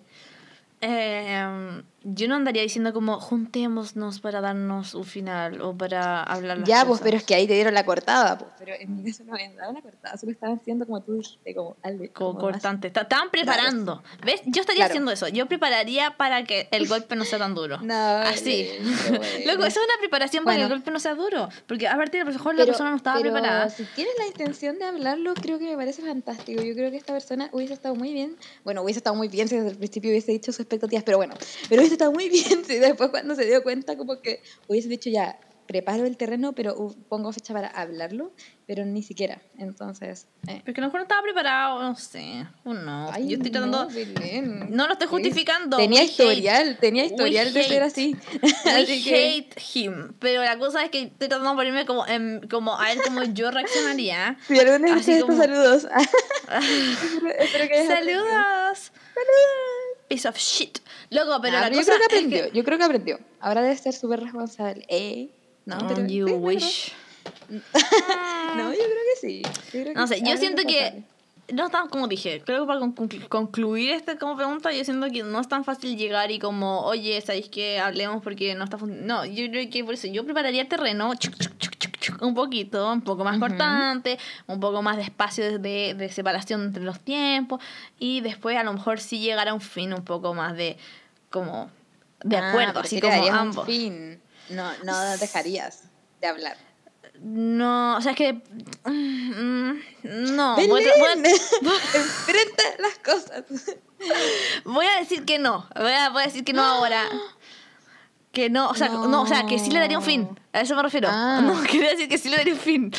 S1: eh, yo no andaría diciendo como juntémonos para darnos un final o para hablar las
S2: ya, pues,
S1: cosas.
S2: pero es que ahí te dieron la cortada, pues. Pero en mi caso no me dado la cortada, solo estaban haciendo como tú dijiste, como algo.
S1: Como
S2: como más-
S1: cortante. Ta- Estaban preparando. ¿Ves? Yo estaría
S2: Claro.
S1: haciendo eso. Yo prepararía para que el golpe no sea tan duro.
S2: No,
S1: Así.
S2: bueno.
S1: Luego, eso es una preparación para que el golpe no sea duro. Porque a partir de lo mejor la
S2: Pero-
S1: persona no estaba
S2: pero
S1: preparada.
S2: Si tienes la intención de hablarlo, creo que me parece fantástico. Yo creo que esta persona hubiese estado muy bien. Bueno, hubiese estado muy bien si desde el principio hubiese dicho sus expectativas, pero bueno, pero hubiese estado muy bien si después cuando se dio cuenta como que hubiese dicho ya, preparo el terreno, pero uh, pongo fecha para hablarlo, pero ni siquiera. Entonces, eh.
S1: Porque a lo mejor no estaba preparado, no sé. Uno.
S2: Ay,
S1: Yo estoy tratando.
S2: no, Belén.
S1: No lo estoy justificando.
S2: Tenía
S1: we hate.
S2: historial, tenía
S1: We
S2: historial de ser
S1: hate.
S2: así.
S1: We
S2: Así que-
S1: hate him. Pero la cosa es que estoy tratando de ponerme como, como a ver cómo yo reaccionaría.
S2: Si alguna vez
S1: Así como-
S2: saludos. espero, que aprendido.
S1: Saludos. Piece of shit. Loco, pero
S2: Ah,
S1: la
S2: yo
S1: cosa
S2: creo que
S1: es
S2: aprendió, yo creo que aprendió. Ahora debe ser súper responsable. Eh, no,
S1: Oh,
S2: pero
S1: you
S2: sí, es
S1: wish.
S2: No, yo creo que sí. Yo creo que
S1: No sé, yo
S2: es
S1: siento que no tan como dije, creo que para conclu- concluir esta como pregunta, yo siento que no es tan fácil llegar y como, oye, ¿sabéis que hablemos porque no está funcionando? No, yo creo que por eso yo prepararía terreno chuc, chuc, chuc, un poquito, un poco más cortante, un poco más de espacio de, de separación entre los tiempos y después a lo mejor sí llegar a un fin un poco más de como de
S2: Ah,
S1: acuerdo, así como
S2: un
S1: ambos.
S2: fin. No, no dejarías de hablar.
S1: No, o sea, es que mm, no, voy a, voy
S2: enfrenta las cosas.
S1: Voy a decir que no. Voy a, voy a decir que no ahora. Que no, o sea, no. o sea, que sí le daría un fin. A eso me refiero.
S2: Ah.
S1: No, quería decir que sí le daría un fin.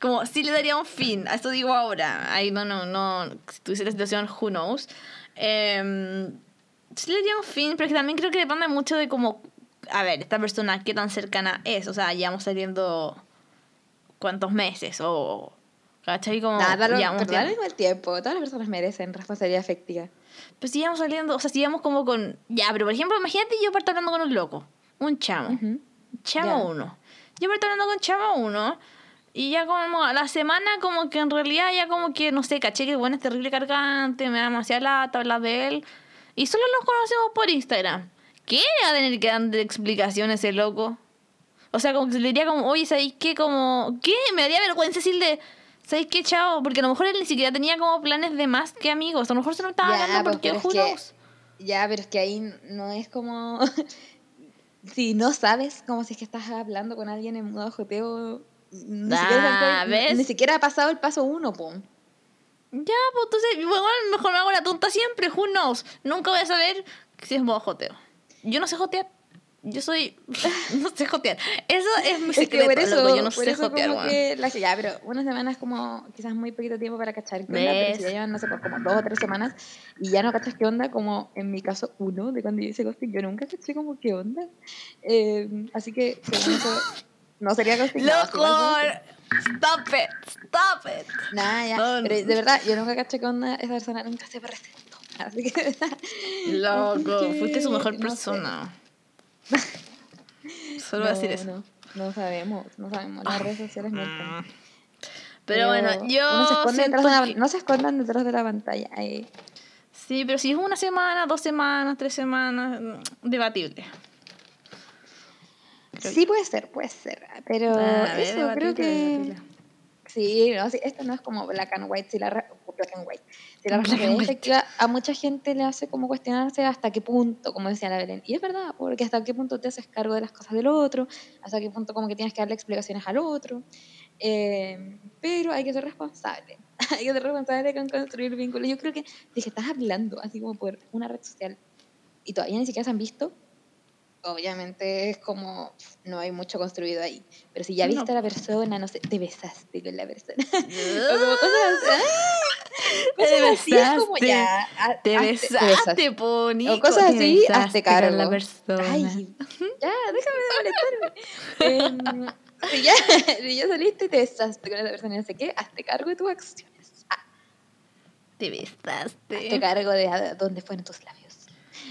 S1: Como sí le daría un fin. A esto digo ahora. Ahí no, no, no. Si tuviese la situación, who knows. Em, sí le daría un fin, pero que también creo que depende mucho de cómo. A ver, esta persona, qué tan cercana es. O sea, llevamos saliendo. ¿Cuántos meses? O. ¿Cachai? Como.
S2: Nada,
S1: llevamos tiempo.
S2: igual tiempo. Todas las personas merecen responsabilidad afectiva.
S1: Pues sigamos saliendo, o sea, sigamos como con... Ya, pero por ejemplo, imagínate yo parto hablando con un loco, un chamo,
S2: Ujú.
S1: chamo
S2: Ya.
S1: uno. Yo parto hablando con chamo uno y ya como a la semana como que en realidad ya como que, no sé, caché que bueno, es terrible cargante, me da demasiada lata hablar de él. Y solo nos conocemos por Instagram. ¿Qué va a tener que dar explicaciones ese loco? O sea, como que le diría como, oye, ¿sabéis qué? Como, ¿qué? Me daría vergüenza decirle, ¿sabéis qué, chao? Porque a lo mejor él ni siquiera tenía como planes de más que amigos. A lo mejor se lo estaba
S2: Ya,
S1: hablando porque,
S2: pero que-? Ya, pero es que ahí no es como. si no sabes, como si es que estás hablando con alguien en modo joteo. Ni,
S1: Ah,
S2: siquiera, sabes-
S1: ¿ves?
S2: ni siquiera ha pasado el paso uno, pum.
S1: Ya, pues entonces, bueno, mejor me hago la tonta siempre, who knows. Nunca voy a saber si es modo joteo. Yo no sé jotear. Yo soy. no sé jotear. Eso es mi
S2: Es que
S1: secreto,
S2: eso,
S1: loco, Yo no sé
S2: eso
S1: jotear,
S2: como que la- ya, pero una semana es como quizás muy poquito tiempo para cachar onda, pero si ya llevan, no sé, pues como dos o tres semanas y ya no cachas qué onda, como en mi caso uno, de cuando yo hice ghosting, yo nunca caché como qué onda. Eh, así que, según eso, no sería ghosting.
S1: ¡Loco! Stop it, stop it.
S2: Nada, ya.
S1: No,
S2: Pero
S1: no.
S2: de verdad, yo nunca caché qué onda, esa persona nunca se presentó. Así que,
S1: Loco,
S2: que,
S1: fuiste su mejor
S2: no sé.
S1: Solo decir eso.
S2: No, no sabemos, no sabemos. Las redes sociales mienten.
S1: Mm. Pero bueno, yo.
S2: se la-
S1: que-
S2: no se escondan detrás de la pantalla. ahí.
S1: Sí, pero si es una semana, dos semanas, tres semanas, mm, debatible. Creo
S2: Sí, puede ser, puede ser. Pero
S1: Ah,
S2: eso,
S1: debatible,
S2: creo que. Sí, no, sí, esto no es como black and white. Si la, black and white. Si la efectiva a mucha gente le hace como cuestionarse hasta qué punto, como decía la Belén. Y es verdad, porque hasta qué punto te haces cargo de las cosas del otro, hasta qué punto como que tienes que darle explicaciones al otro. Eh, pero hay que ser responsable. hay que ser responsable con construir vínculos. Yo creo que que estás hablando así como por una red social y todavía ni siquiera se han visto, obviamente es como no hay mucho construido ahí. Pero si ya
S1: No.
S2: viste a la persona, no sé, te besaste con la persona. o como cosas así. ¡ah!
S1: Te
S2: Cosas así como
S1: besaste.
S2: ya. ha-
S1: Te
S2: hazte-
S1: besaste.
S2: O cosas
S1: te
S2: así, hazte
S1: con
S2: cargo.
S1: la persona.
S2: Ay, ya, déjame de molestarme. Em, si, ya, si ya saliste y te besaste con esa persona no sé qué, hazte cargo de tus acciones. Ah,
S1: Te besaste.
S2: hazte cargo de a dónde fueron tus labios.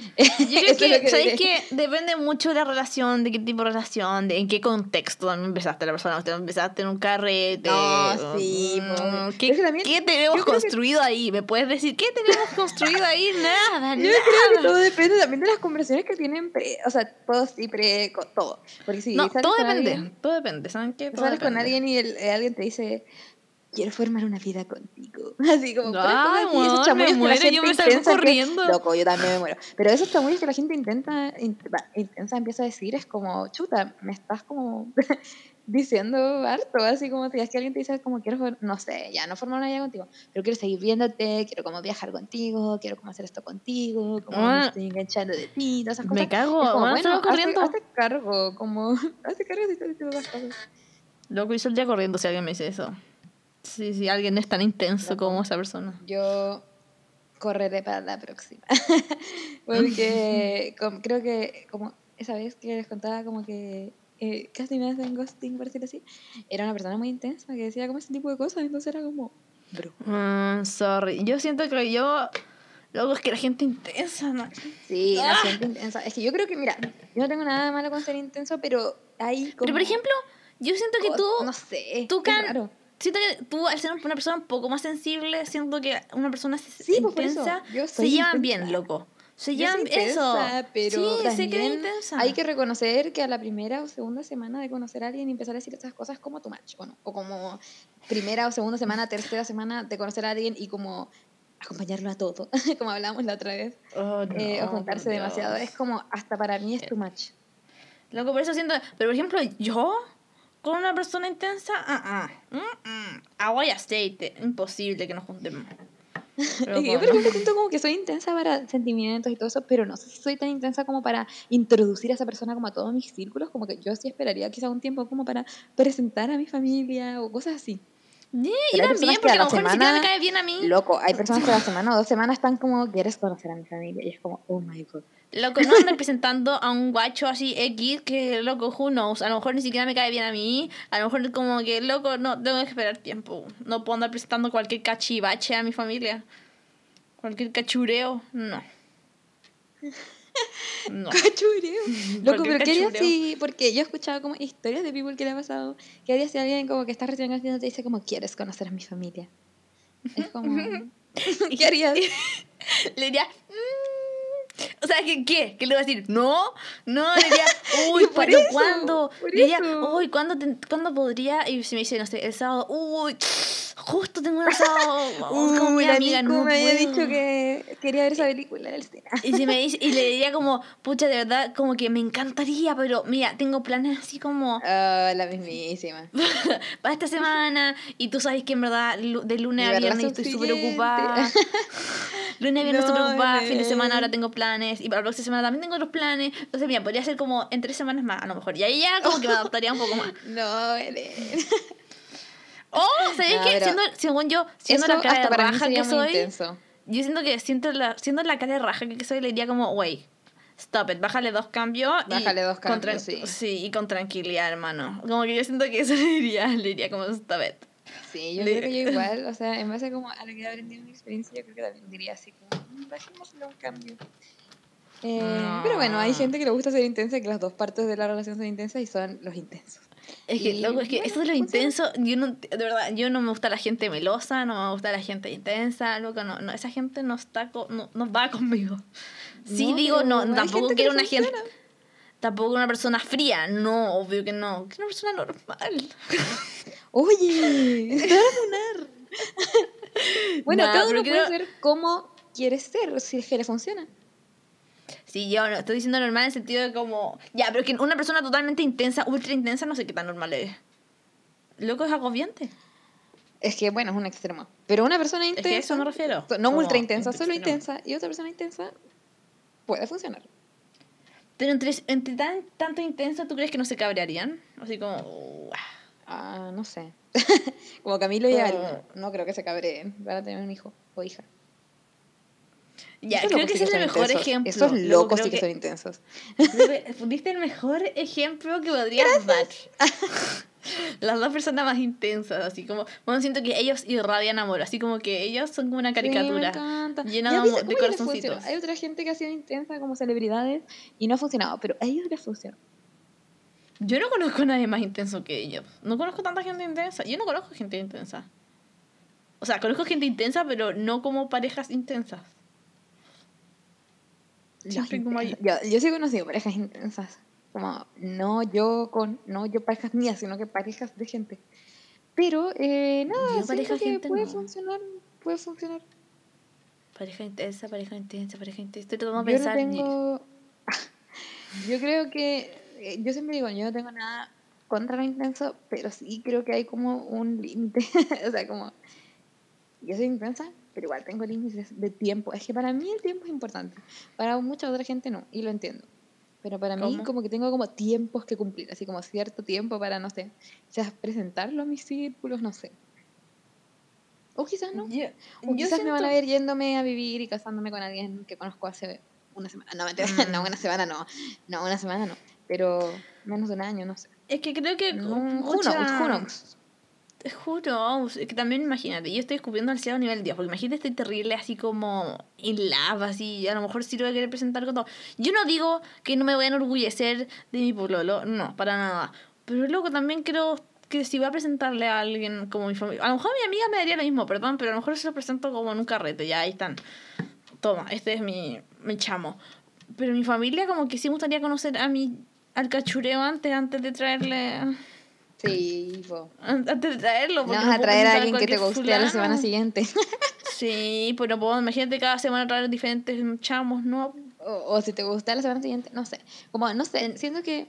S1: Yo creo
S2: es lo
S1: que, ¿sabéis que Depende mucho de la relación, de qué tipo de relación, de en qué contexto también empezaste la persona. Usted empezaste en un carrete.
S2: No, sí,
S1: mm,
S2: po.
S1: ¿Qué,
S2: que también-
S1: qué tenemos
S2: creo que-
S1: construido ahí? ¿Me puedes decir qué tenemos construido ahí? Nada,
S2: Yo
S1: nada.
S2: creo que todo depende también de las conversaciones que tienen pre, o sea, post y pre, todo. Porque si
S1: No, todo
S2: con
S1: depende.
S2: alguien-
S1: Todo depende. ¿Saben qué? Todo
S2: sales con
S1: depende.
S2: alguien y el- eh, alguien te dice, quiero formar una vida contigo. Así como, esos
S1: weón, me muero, yo me salgo
S2: intensa que-
S1: corriendo.
S2: loco, yo también me muero. Pero esos chamullos que la gente intenta, intensa empieza a decir es como, chuta, me estás como diciendo harto, así como si es que alguien te dice como quiero, no sé, ya no formar una vida contigo, pero quiero seguir viéndote, quiero como viajar contigo, quiero como hacer esto contigo, como me
S1: Ah.
S2: estoy enganchando de ti, todas esas cosas.
S1: Me cago,
S2: Es como, bueno,
S1: corriendo.
S2: hazte, cargo, como, hazte cargo estás diciendo esas cosas.
S1: Loco, yo saldría corriendo si alguien me dice eso. Sí, sí, alguien es tan intenso como esa persona.
S2: Yo correré para la próxima. Porque com- creo que como esa vez que les contaba como que eh, casi me hacen ghosting, por decirlo así, era una persona muy intensa que decía como ese tipo de cosas, entonces era como, bro.
S1: Mm, sorry. Yo siento que yo. Luego es que la gente intensa, ¿no?
S2: Sí, la
S1: Ah.
S2: gente intensa. Es que yo creo que, mira, yo no tengo nada malo con ser intenso, pero hay como...
S1: Pero por ejemplo, yo siento que tú.
S2: No sé,
S1: tú can-. Siento que tú, al ser una persona un poco más sensible, siento que una persona
S2: Sí, pues por eso,
S1: intensa
S2: yo
S1: se llevan
S2: intensa.
S1: bien, loco. Se llevan eso.
S2: pero
S1: sí,
S2: también
S1: intensa.
S2: hay que reconocer que a la primera o segunda semana de conocer a alguien y empezar a decir esas cosas como tu match, ¿o no? O como primera o segunda semana, tercera semana de conocer a alguien y como acompañarlo a todo, como hablábamos la otra vez,
S1: Oh,
S2: eh, o
S1: no,
S2: juntarse demasiado. Es como, hasta para mí es tu match.
S1: Loco, por eso siento. Pero por ejemplo, yo con una persona intensa, ah, ah, mm, mm, agua y aceite. Imposible que nos juntemos. Pero
S2: que yo,
S1: bueno.
S2: ejemplo, siento como que soy intensa para sentimientos y todo eso, pero no sé si soy tan intensa como para introducir a esa persona como a todos mis círculos, como que yo sí esperaría quizá un tiempo como para presentar a mi familia o cosas así.
S1: Yo
S2: hay
S1: también, porque
S2: a
S1: lo mejor ni siquiera me
S2: semana-
S1: cae bien a mí.
S2: Loco, hay personas que a la semana o dos semanas están como, ¿quieres conocer a mi familia? Y es como, oh my god.
S1: Loco, no andar presentando a un guacho así X que, loco, who knows. A lo mejor ni siquiera me cae bien a mí. A lo mejor como que, loco, no, tengo que esperar tiempo. No puedo andar presentando cualquier cachivache a mi familia. Cualquier cachureo, no. No.
S2: Cachureo. Loco, pero ¿qué harías si, porque yo he escuchado como historias de people que le ha pasado, ¿qué harías si alguien como que está recién conociendo te dice como, ¿quieres conocer a mi familia? Es como, ¿qué harías?
S1: Le diría, "Mm". o sea, ¿qué, ¿qué? ¿Qué le voy a decir? No, no, le diría, uy,
S2: Por
S1: ¿pero
S2: eso,
S1: cuándo?
S2: por
S1: Le diría, uy, ¿cuándo, te- ¿cuándo podría? Y si me dice, no sé, el sábado, uy, justo tengo un sábado con mi amiga, no
S2: me había
S1: puedo".
S2: dicho que quería ver esa película en el cine.
S1: Y, si me dice, y le diría como, pucha, de verdad, como que me encantaría, pero mira, tengo planes así como
S2: Ah, la mismísima.
S1: para esta semana. Y tú sabes que en verdad de lunes a viernes estoy súper ocupada. lunes a viernes estoy
S2: No,
S1: súper ocupada. Fin de semana ahora tengo planes. Y para la próxima semana también tengo otros planes. Entonces, mira, podría ser como en tres semanas más, a lo mejor. Y ahí ya como que me adaptaría un poco más.
S2: No, Belén.
S1: Oh, ¿sabes
S2: No,
S1: qué?
S2: pero
S1: Siendo, según yo, siendo la cara de raja que soy,
S2: intenso.
S1: yo siento que siento la, siendo la cara de raja que soy, le diría como, wey, stop it, bájale dos cambios. y
S2: Bájale dos
S1: con
S2: cambios,
S1: tran-
S2: sí.
S1: y con tranquilidad, hermano. Como que yo siento que eso le diría, le diría como, stop it.
S2: Sí, yo
S1: Le-
S2: creo que yo igual, o sea, en base como a lo que he aprendido en mi experiencia, yo creo que también diría así como, "Mm, bajémosle un cambio. Eh,
S1: No.
S2: Pero bueno, hay gente que le gusta ser intensa, que las dos partes de la relación son intensas y son los intensos.
S1: Es que,
S2: Y,
S1: loco, es que
S2: bueno,
S1: eso de lo intenso, yo no, de verdad, yo no me gusta la gente melosa, no me gusta la gente intensa, loco, no, no, esa gente no está, co- no, no va conmigo. Sí digo, no, tampoco
S2: gente que
S1: quiero una gente,
S2: funciona.
S1: tampoco una persona fría, no, obvio que no, quiero una persona normal.
S2: Oye, te van a bueno,
S1: Nah,
S2: uno puede ser como quiere ser, si es que le funciona.
S1: Sí, yo no, estoy diciendo normal en el sentido de como, ya, pero que una persona totalmente intensa, ultra intensa, no sé qué tan normal es. Loco, es agobiante.
S2: Es que, bueno, es un extremo. Pero una persona
S1: Es
S2: intensa.
S1: que a eso me refiero.
S2: No
S1: como
S2: ultra intensa, solo intensa. Y otra persona intensa puede funcionar.
S1: Pero entre, entre tan, tanto intenso, ¿tú crees que no se cabrearían? Así como... "Uah".
S2: Ah, no sé. Como Camilo y Ali. No creo que se cabreen. Van a tener un hijo o hija.
S1: Ya, creo que ese es el mejor
S2: intensos.
S1: ejemplo.
S2: Esos locos sí que son intensos.
S1: Que Diste el mejor ejemplo que podrías dar. Las dos personas más intensas, así como. Bueno, siento que ellos irradian amor, así como que ellos son como una
S2: Sí, me
S1: caricatura. llena de
S2: viste
S1: corazoncitos.
S2: Hay otra gente que ha sido intensa como celebridades y no ha funcionado, pero a ellos les funciona.
S1: Yo no conozco a nadie más intenso que ellos. No conozco tanta gente intensa. Yo no conozco gente intensa. O sea, conozco gente intensa, pero no como parejas intensas. Siempre como
S2: intensos. Yo, yo sí he conocido parejas intensas. Como, no yo con, no yo parejas mías, sino que parejas de gente. Pero, eh, nada,
S1: Yo pareja
S2: que
S1: gente
S2: puede
S1: no.
S2: funcionar, puede funcionar.
S1: Pareja intensa, pareja intensa, pareja intensa. Estoy tratando de
S2: Yo
S1: pensar.
S2: no tengo... yo creo que... eh, Yo siempre digo, yo no tengo nada contra lo intenso, pero sí creo que hay como un límite. o sea, como... Yo soy intensa, pero igual tengo límites de tiempo. Es que para mí el tiempo es importante. Para mucha otra gente no, y lo entiendo. Pero para mí como que tengo como tiempos que cumplir, así como cierto tiempo para, no sé, quizás presentarlo a mis círculos, no sé. O quizás no.
S1: Yo,
S2: O quizás me van a ver yéndome a vivir y casándome con alguien que conozco hace una semana. No,
S1: Mm.
S2: no, una semana no. No, una semana no. Pero menos de un año, no sé.
S1: Es que creo que.
S2: Mm, who
S1: mucha-
S2: knows, who knows?
S1: Knows? Es que también imagínate, yo estoy escupiendo al cielo a nivel Dios, porque imagínate estoy terrible así como en lava, así, a lo mejor sí lo voy a querer presentar con todo. Yo no digo que no me voy a enorgullecer de mi pololo, no, para nada. Pero luego también creo que si voy a presentarle a alguien como mi familia, a lo mejor mi amiga me daría lo mismo, perdón, pero a lo mejor se lo presento como en un carrete, ya ahí están. Toma, este es mi, mi chamo. Pero mi familia como que sí me gustaría conocer a mi, al cachureo antes de traerle...
S2: Sí, po.
S1: An- Antes de traerlo.
S2: No
S1: porque
S2: vas a traer a alguien que te guste a la semana siguiente.
S1: Sí, pero puedo, imagínate cada semana traer diferentes chamos, ¿no?
S2: o, o si te gusta la semana siguiente, no sé. Como, no sé, siento que...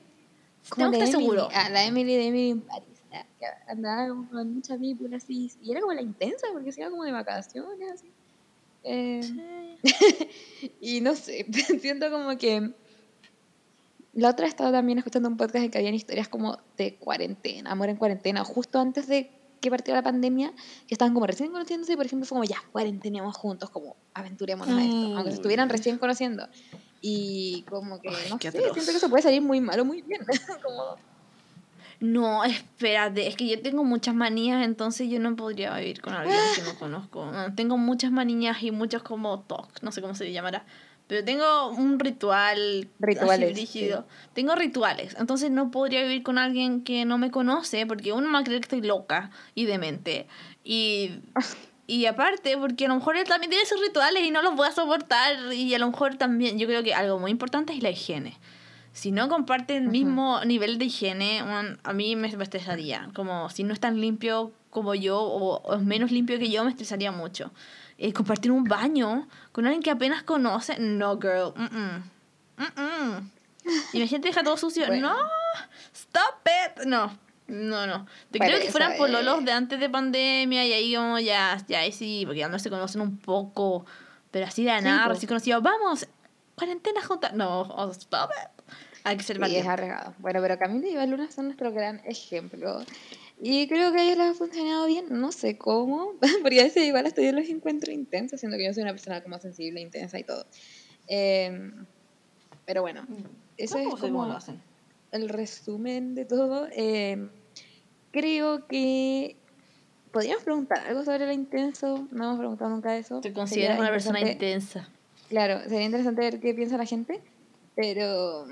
S1: Estar
S2: Emily-
S1: seguro.
S2: ah, la Emily de Emily in Paris. ah, que andaba como con mucha víbora así. Y era como la intensa, porque se iba como de vacaciones, así. Eh, Y no sé, siento como que... La otra estaba también escuchando un podcast en que habían historias como de cuarentena, amor en cuarentena, justo antes de que partió la pandemia, que estaban como recién conociéndose y por ejemplo fue como ya, cuarentenemos juntos, como aventurémonos a esto, aunque se estuvieran recién conociendo. Y como que,
S1: Ay,
S2: no sé,
S1: atroz.
S2: siento que eso puede salir muy mal o muy bien. como,
S1: No, espérate, es que yo tengo muchas manías, entonces yo no podría vivir con alguien que no conozco. No, Tengo muchas manías y muchos como TOC, no sé cómo se llamará. Pero tengo un ritual
S2: Rituales,
S1: así brígido. Tengo rituales, entonces no podría vivir con alguien que no me conoce porque uno me va a creer que estoy loca y demente. Y, y aparte, porque a lo mejor él también tiene sus rituales y no los voy a soportar. Y a lo mejor también, yo creo que algo muy importante es la higiene. Si no comparte el mismo nivel de higiene, a mí me, me estresaría. Como si no es tan limpio como yo o, o es menos limpio que yo, me estresaría mucho. Eh, compartir un baño con alguien que apenas conoce, no, girl. Mm -mm. Mm -mm. Imagínate, deja todo sucio.
S2: Bueno.
S1: No, stop it. No, no, no. Te
S2: Bueno,
S1: creo que fueran pololos de antes de pandemia y ahí como ya, ya ahí sí, porque ya no se conocen un poco. Pero así de la nada, recién conocido, vamos, cuarentena juntas. No, oh, stop it. Hay que ser
S2: Sí, es arriesgado. Bueno, pero Camila y Luna son nuestro gran ejemplo. Y creo que a ellos les ha funcionado bien, no sé cómo, porque a veces igual hasta yo los encuentro intensos, siendo que yo soy una persona como sensible, intensa y todo. Eh, pero bueno, eso es
S1: Tampoco sé cómo
S2: como
S1: lo hacen.
S2: el resumen de todo. Eh, creo que podríamos preguntar algo sobre lo intenso, no hemos preguntado nunca eso.
S1: Te
S2: Sería
S1: consideras una persona intensa.
S2: Claro, sería interesante ver qué piensa la gente, pero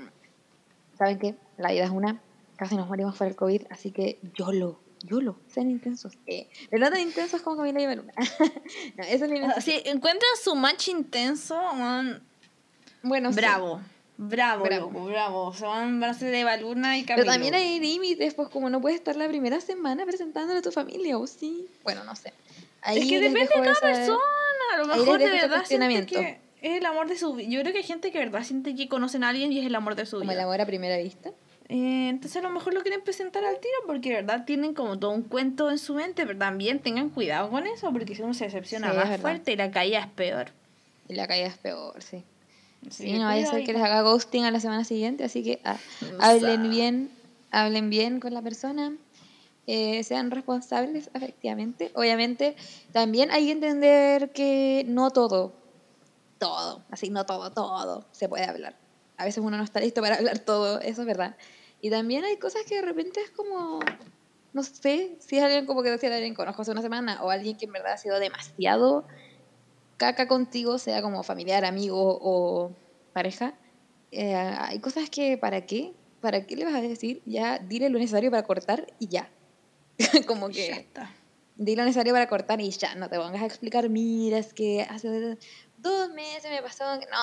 S2: ¿saben qué? La vida es una, casi nos morimos por el COVID, así que YOLO, YOLO, sean intensos. Eh, pero no tan intensos como Camila y Baluna. no, eso ni me...
S1: Si encuentran su match intenso, man,
S2: Bueno, sí.
S1: bravo. Bravo,
S2: Bravo.
S1: loco, bravo. Se van a hacer de Baluna y
S2: Pero
S1: Camilo.
S2: también hay límites, pues como no puedes estar la primera semana presentándole a tu familia, o sí. Bueno, no sé. Ahí
S1: Es que depende de cada
S2: esa-
S1: persona. A lo mejor de verdad siente que es el amor de su vida. Yo creo que hay gente que de verdad siente que conocen a alguien y es el amor de su
S2: Como
S1: vida.
S2: el amor a primera vista.
S1: Eh, entonces a lo mejor lo quieren presentar al tiro porque, ¿verdad? Tienen como todo un cuento en su mente, pero también tengan cuidado con eso porque si uno se decepciona
S2: Sí,
S1: más fuerte y la caída es peor.
S2: Y la caída es peor, sí. Sí, no vaya a ser que les haga ghosting a la semana siguiente, así que ah, hablen bien, hablen bien con la persona, eh, sean responsables efectivamente. Obviamente, también hay que entender que no todo, todo, así no todo, todo se puede hablar. A veces uno no está listo para hablar todo, eso es verdad. Y también hay cosas que de repente es como, no sé, si es alguien como que decía alguien conozco hace una semana o alguien que en verdad ha sido demasiado caca contigo, sea como familiar, amigo o pareja, eh, hay cosas que, ¿para qué? ¿Para qué le vas a decir? Ya, dile lo necesario para cortar y ya. como
S1: Ya
S2: que,
S1: está.
S2: di lo necesario para cortar y ya, no te pongas a explicar, mira, es que hace dos meses me pasó, que-". no,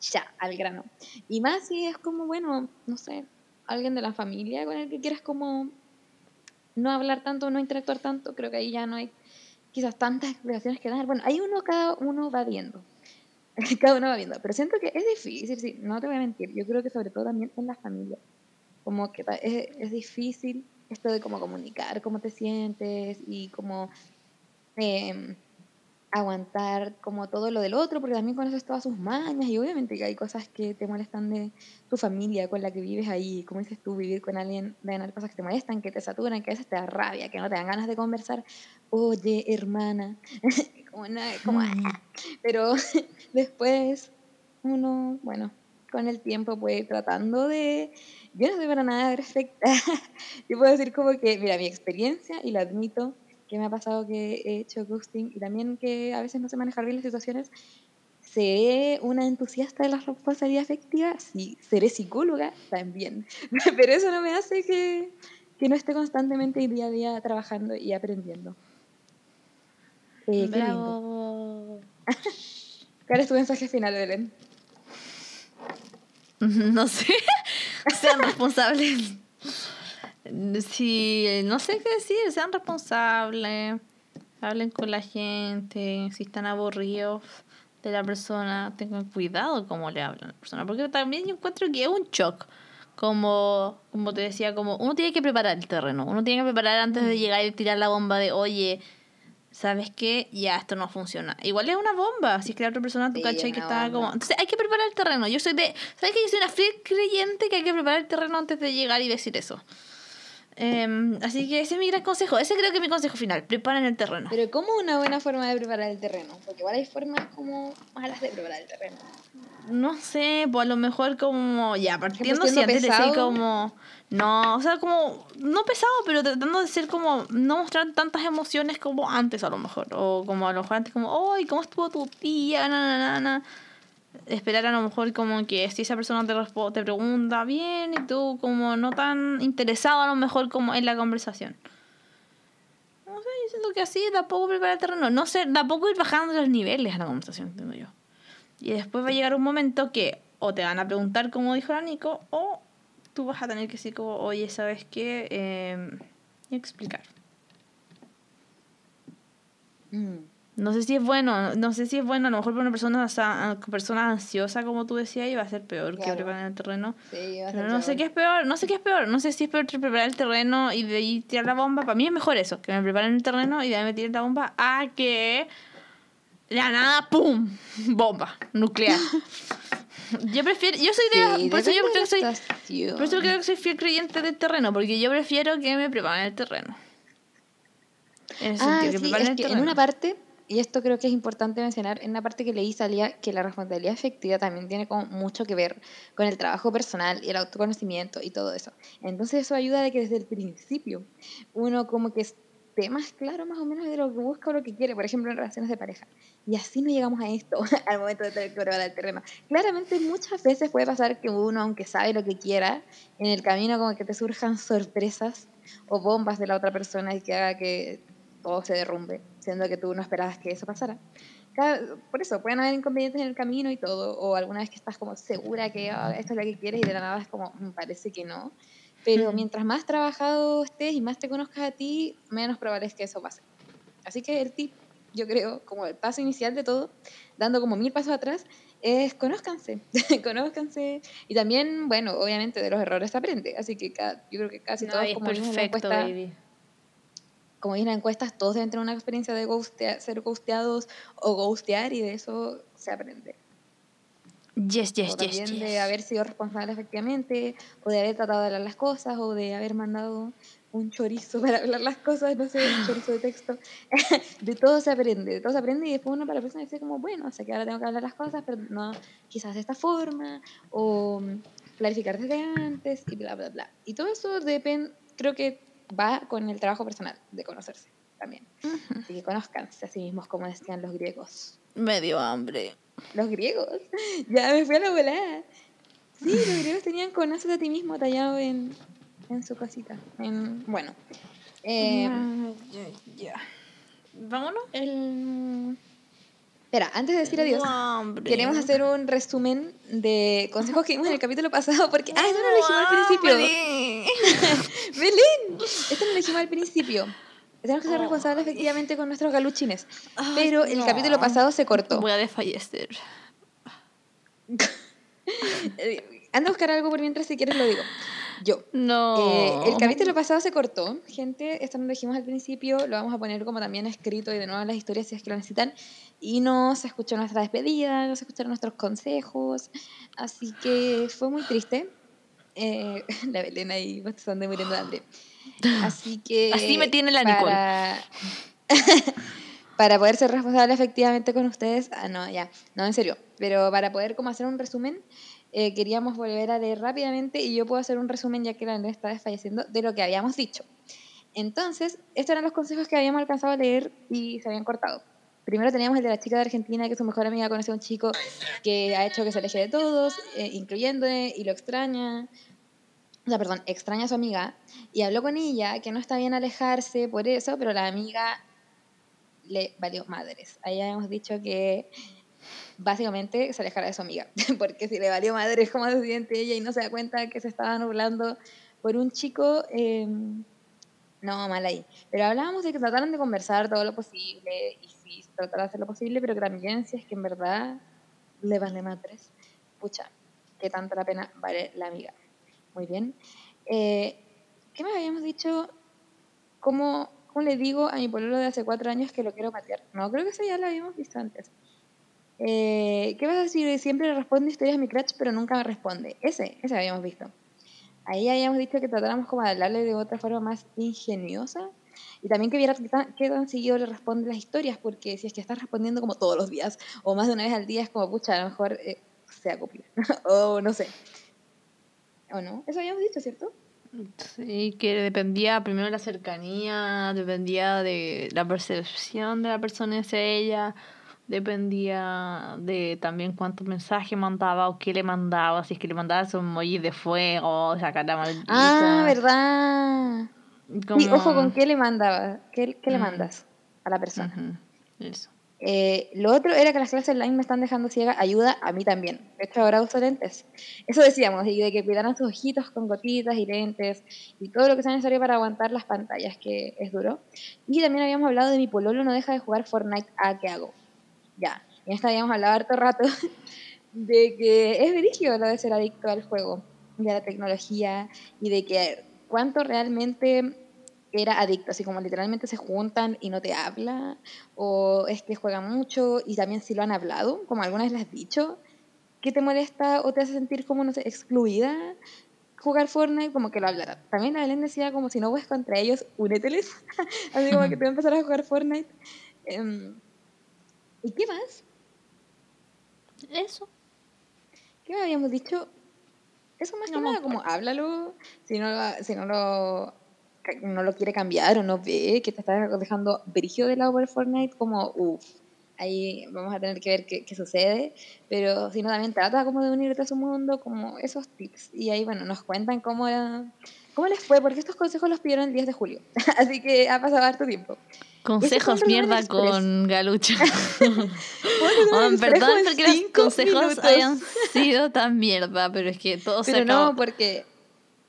S2: ya, al grano. Y más si es como, bueno, no sé, alguien de la familia con el que quieras como no hablar tanto, no interactuar tanto, creo que ahí ya no hay quizás tantas explicaciones que dar. Bueno, ahí uno, cada uno va viendo. cada uno va viendo. Pero siento que es difícil, sí, no te voy a mentir. Yo creo que sobre todo también en la familia. Como que es, es difícil esto de cómo comunicar, cómo te sientes y cómo em, aguantar como todo lo del otro, porque también conoces todas sus mañas y obviamente que hay cosas que te molestan de tu familia con la que vives ahí, como dices tú, vivir con alguien, de ganar cosas que te molestan, que te saturan, que a veces te da rabia, que no te dan ganas de conversar, oye, hermana, como, na- como, ah. pero después uno, bueno, con el tiempo puede ir tratando de, yo no soy para nada perfecta, yo puedo decir como que, mira, mi experiencia, y lo admito, que me ha pasado que he hecho ghosting y también que a veces no sé manejar bien las situaciones. ¿Seré una entusiasta de la responsabilidad afectiva? Sí. ¿Seré psicóloga? También. Pero eso no me hace que, que no esté constantemente día a día trabajando y aprendiendo. Eh, qué lindo.
S1: Bravo.
S2: ¿Cuál es tu mensaje final, Belén?
S1: No sé. sean responsables. Sí, no sé qué decir. Sean responsables. Hablen con la gente. Si están aburridos de la persona, tengan cuidado cómo le hablan a la persona. Porque también yo encuentro que es un shock. Como, como te decía, como uno tiene que preparar el terreno. Uno tiene que preparar antes de llegar y tirar la bomba de, oye, ¿sabes qué? Ya esto no funciona. Igual es una bomba. Si es que la otra persona, tú
S2: Sí,
S1: cachai que está como. Entonces hay que preparar el terreno. Yo soy de. ¿Sabes qué? Yo soy una fiel creyente que hay que preparar el terreno antes de llegar y decir eso. Em, así que ese es mi gran consejo. Ese creo que es mi consejo final. Preparen el terreno.
S2: Pero ¿cómo una buena forma de preparar el terreno? Porque igual hay formas como malas de preparar el terreno.
S1: No sé, pues a lo mejor como. Ya, partiendo si antes de decir
S2: pesado.
S1: como. No, o sea, como. No pesado, pero tratando de ser como. No mostrar tantas emociones como antes, a lo mejor. O como a lo mejor antes, como. ¡Ay, cómo estuvo tu tía! Na, na, na, na. Esperar a lo mejor como que si esa persona te, te pregunta bien y tú como no tan interesado a lo mejor como en la conversación. No sé, yo siento que así tampoco preparar el terreno. No sé, tampoco ir bajando los niveles a la conversación, entiendo yo. Y después va a llegar un momento que o te van a preguntar como dijo la Nico, o tú vas a tener que decir como, oye, ¿sabes qué? Eh, y explicar.
S2: Mm.
S1: No sé si es bueno, no sé si es bueno, a lo mejor para una persona, persona ansiosa como tú decías, va a ser peor que preparar el terreno.
S2: Sí, va a
S1: Pero
S2: ser
S1: no sé qué es peor, no sé qué es peor, no sé si es peor preparar el terreno y de ahí tirar la bomba. Para mí es mejor eso, que me preparen el terreno y de ahí me tiren la bomba, a que de la nada, ¡pum! Bomba nuclear. yo prefiero, yo soy de,
S2: Sí,
S1: por eso yo creo que soy, por eso creo que soy fiel creyente del terreno, porque yo prefiero que me preparen el terreno. En ese
S2: Ah,
S1: sentido, que
S2: sí,
S1: preparen
S2: es
S1: el
S2: que en
S1: terreno.
S2: una parte, y esto creo que es importante mencionar, en una parte que leí salía que la responsabilidad afectiva también tiene como mucho que ver con el trabajo personal y el autoconocimiento y todo eso. Entonces eso ayuda de que desde el principio uno como que esté más claro más o menos de lo que busca o lo que quiere, por ejemplo en relaciones de pareja. Y así no llegamos a esto al momento de tener que el terreno. Claramente muchas veces puede pasar que uno, aunque sabe lo que quiera, en el camino como que te surjan sorpresas o bombas de la otra persona y que haga que todo se derrumbe, siendo que tú no esperabas que eso pasara. Cada- por eso, pueden haber inconvenientes en el camino y todo, o alguna vez que estás como segura que ah, esto es lo que quieres y de la nada es como, "Mm, parece que no. Pero mientras más trabajado estés y más te conozcas a ti, menos probable es que eso pase. Así que el tip, yo creo, como el paso inicial de todo, dando como mil pasos atrás, es conózcanse, conózcanse. Y también, bueno, obviamente de los errores se aprende. Así que ca- yo creo que casi
S1: No,
S2: todos,
S1: es
S2: como
S1: perfecto, baby.
S2: Como vimos en las encuestas, todos deben tener una experiencia de ghostea- ser ghosteados o ghostear y de eso se aprende.
S1: Yes, yes,
S2: o
S1: yes,
S2: también
S1: yes.
S2: de haber sido responsable efectivamente, o de haber tratado de hablar las cosas, o de haber mandado un chorizo para hablar las cosas, no sé, un chorizo de texto. de todo se aprende, de todo se aprende y después uno para la próxima dice como, bueno, sé que ahora tengo que hablar las cosas, pero no quizás de esta forma, o clarificar desde antes, y bla, bla, bla. Y todo eso depende, creo que va con el trabajo personal, de conocerse también. Así que conozcanse a sí mismos, como decían los griegos.
S1: Me dio hambre.
S2: Los griegos. Ya me fui a la volada. Sí, los griegos tenían conócete a ti mismo tallado en, en su cosita. En, bueno. eh,
S1: ya, ya. Vámonos.
S2: el... Espera, antes de decir adiós, queremos hacer un resumen de consejos que dimos en el capítulo pasado. Porque. ¡Ah, esto no lo dijimos al principio! ¡Belén! Esto no lo dijimos al principio. Tenemos que ser
S1: Oh.
S2: responsables efectivamente con nuestros galuchines. Pero el
S1: no.
S2: capítulo pasado se cortó.
S1: Voy a desfallecer.
S2: Eh, Anda a buscar algo por mientras si quieres lo digo. Yo.
S1: No.
S2: Eh, el capítulo pasado se cortó, gente, esto no lo dijimos al principio, lo vamos a poner como también escrito y de nuevo en las historias si es que lo necesitan. Y no se escuchó nuestra despedida, no se escucharon nuestros consejos, así que fue muy triste. Eh, la Belén ahí bastante muriendo de hambre. Así que...
S1: Así me tiene la Nicole.
S2: para... para poder ser responsable efectivamente con ustedes, ah, no, ya, no, en serio, pero para poder como hacer un resumen, eh, queríamos volver a leer rápidamente y yo puedo hacer un resumen ya que la Andrea está desfalleciendo de lo que habíamos dicho. Entonces, estos eran los consejos que habíamos alcanzado a leer y se habían cortado. Primero teníamos el de la chica de Argentina, que su mejor amiga conoce a un chico que ha hecho que se aleje de todos, eh, incluyéndole, y lo extraña. O sea, perdón, extraña a su amiga. Y habló con ella, que no está bien alejarse por eso, pero la amiga le valió madres. Ahí habíamos dicho que básicamente se alejara de su amiga, porque si le valió madres cómo se siente ella y no se da cuenta que se estaba nublando por un chico, eh, no, mal ahí. Pero hablábamos de que trataran de conversar todo lo posible y sí, tratar de hacer lo posible, pero que también si es que en verdad le vale madres, pucha, que tanto la pena vale la amiga. Muy bien. Eh, ¿Qué más habíamos dicho? ¿Cómo, ¿Cómo le digo a mi pololo de hace cuatro años que lo quiero patear? No, creo que eso ya lo habíamos visto antes. Eh, ¿Qué vas a decir? Siempre le respondo historias a mi crush, pero nunca me responde. Ese, ese habíamos visto. Ahí habíamos dicho que tratáramos como de hablarle de otra forma más ingeniosa. Y también que viera qué tan, qué tan seguido le responde las historias, porque si es que estás respondiendo como todos los días, o más de una vez al día, es como, pucha, a lo mejor eh, se acopla. o no sé. ¿O no? Eso habíamos dicho, ¿cierto?
S1: Sí, que dependía primero de la cercanía, dependía de la percepción de la persona hacia ella, dependía de también cuántos mensajes mandaba o qué le mandaba, si es que le mandaba su emoji de fuego, sacar la maldita.
S2: Ah, ¿verdad?
S1: Como-
S2: ojo con qué le mandaba, qué, qué le
S1: Mm.
S2: mandas a la persona.
S1: Ujú, Eso.
S2: Eh, lo otro era que las clases online me están dejando ciega, ayuda a mí también. De hecho, ahora uso lentes. Eso decíamos, y de que cuidaran sus ojitos con gotitas y lentes y todo lo que sea necesario para aguantar las pantallas, que es duro. Y también habíamos hablado de mi pololo no deja de jugar Fortnite, ¿a qué hago? Ya, y en esta habíamos hablado harto rato de que es verídico lo de ser adicto al juego, de la tecnología y de que cuánto realmente era adicto, así como literalmente se juntan y no te habla, o es que juega mucho y también si lo han hablado, como alguna vez le has dicho, que te molesta o te hace sentir como, no sé, excluida jugar Fortnite, como que lo hablara. También la Belén decía como si no juegas contra ellos, úneteles, así como que te va a empezar a jugar Fortnite. Em, ¿Y qué más?
S1: Eso.
S2: ¿Qué habíamos dicho? Eso más que
S1: No me
S2: nada, como háblalo, si no, si no lo no lo quiere cambiar o no ve que te está dejando brillo de lado por Fortnite, como uff, ahí vamos a tener que ver qué, qué sucede, pero si no también trata como de unirte a su mundo, como esos tips, y ahí bueno, nos cuentan cómo, cómo les fue, porque estos consejos los pidieron el 10 de julio, así que ha pasado harto tiempo.
S1: Consejos mierda con Galucha.
S2: Bueno,
S1: perdón porque los consejos
S2: minutos.
S1: hayan sido tan mierda, pero es que todo se
S2: Pero
S1: acabó.
S2: no, porque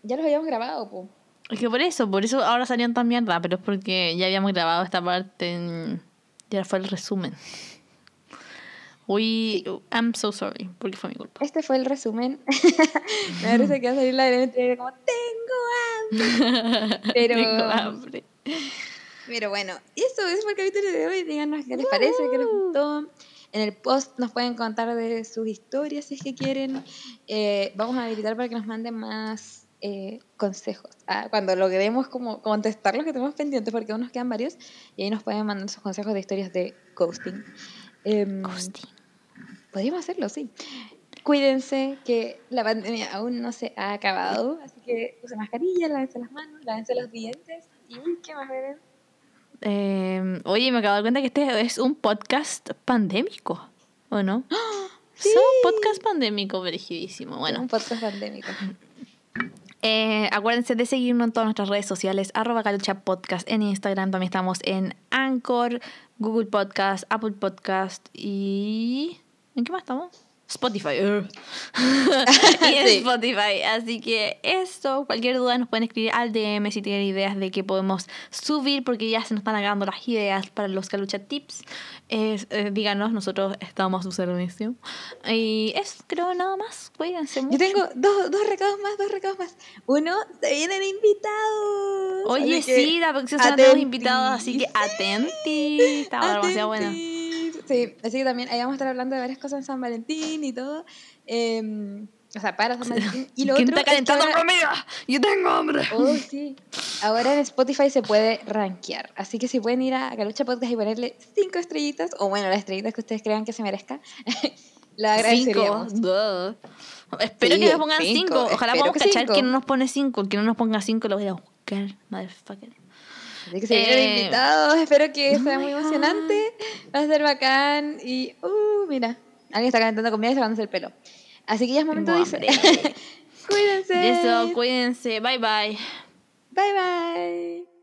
S2: ya los habíamos grabado, po.
S1: Es que por eso, por eso ahora salían tan mierda, pero es porque ya habíamos grabado esta parte en... y ahora fue el resumen. We, I'm so sorry, porque fue mi culpa.
S2: Este fue el resumen. Me parece que va a salir la de como tengo hambre. Pero,
S1: Tengo hambre.
S2: pero bueno, eso es por el capítulo de hoy. Díganos qué les parece, qué les gustó. En el post nos pueden contar de sus historias si es que quieren. Eh, vamos a habilitar para que nos manden más eh, consejos. Ah, cuando logremos como contestar los que tenemos pendientes, porque aún nos quedan varios, y ahí nos pueden mandar sus consejos de historias de ghosting. Em,
S1: Ghosting.
S2: Podríamos hacerlo, sí. Cuídense que la pandemia aún no se ha acabado, así que usen mascarilla, lávense las manos, lávense los dientes y ¿qué más beben?
S1: Eh, oye, me acabo de dar cuenta que este es un podcast pandémico, ¿o no?
S2: Sí.
S1: Es un podcast pandémico, verigidísimo. Bueno,
S2: un podcast pandémico.
S1: Eh, acuérdense de seguirnos en todas nuestras redes sociales, arroba calucha podcast en Instagram, también estamos en Anchor, Google Podcast, Apple Podcast y... ¿En qué más estamos? Spotify. ugh. y en
S2: Sí.
S1: Spotify. Así que eso, cualquier duda nos pueden escribir al DM si tienen ideas de que podemos subir, porque ya se nos están acabando las ideas para los calucha tips. Es, eh, díganos, nosotros estamos a su servicio. Y eso, creo nada más. Cuídense mucho.
S2: Yo tengo dos, dos recados más, dos recados más. Uno, se vienen invitados.
S1: Oye, sí, la próxima semana tenemos invitados, así que atentis. Estaba demasiado buena.
S2: Sí, así que también ahí vamos a estar hablando de varias cosas en San Valentín y todo. Em, o sea, para San Valentín. Y lo
S1: ¿Quién
S2: otro
S1: está
S2: es que
S1: calentando
S2: ahora-
S1: comida? Yo tengo hambre.
S2: Oh, sí. Ahora en Spotify se puede rankear. Así que si pueden ir a Galucha Podcast y ponerle cinco estrellitas, o bueno, las estrellitas que ustedes crean que se merezca, la
S1: Cinco.
S2: agradeceríamos.
S1: duh. Espero
S2: Sí,
S1: que me pongan
S2: cinco,
S1: cinco. Ojalá podamos
S2: que
S1: cachar
S2: cinco.
S1: que no nos pone cinco. Que no nos ponga cinco lo voy a buscar, motherfucker.
S2: Así que se
S1: Eh,
S2: invitados. Espero que
S1: oh
S2: sea muy
S1: God.
S2: emocionante. Va a ser bacán. Y, uh, mira, alguien está calentando comida y sacándose el pelo. Así que ya es momento de irse. Cuídense.
S1: Eso, cuídense. Bye bye.
S2: Bye bye.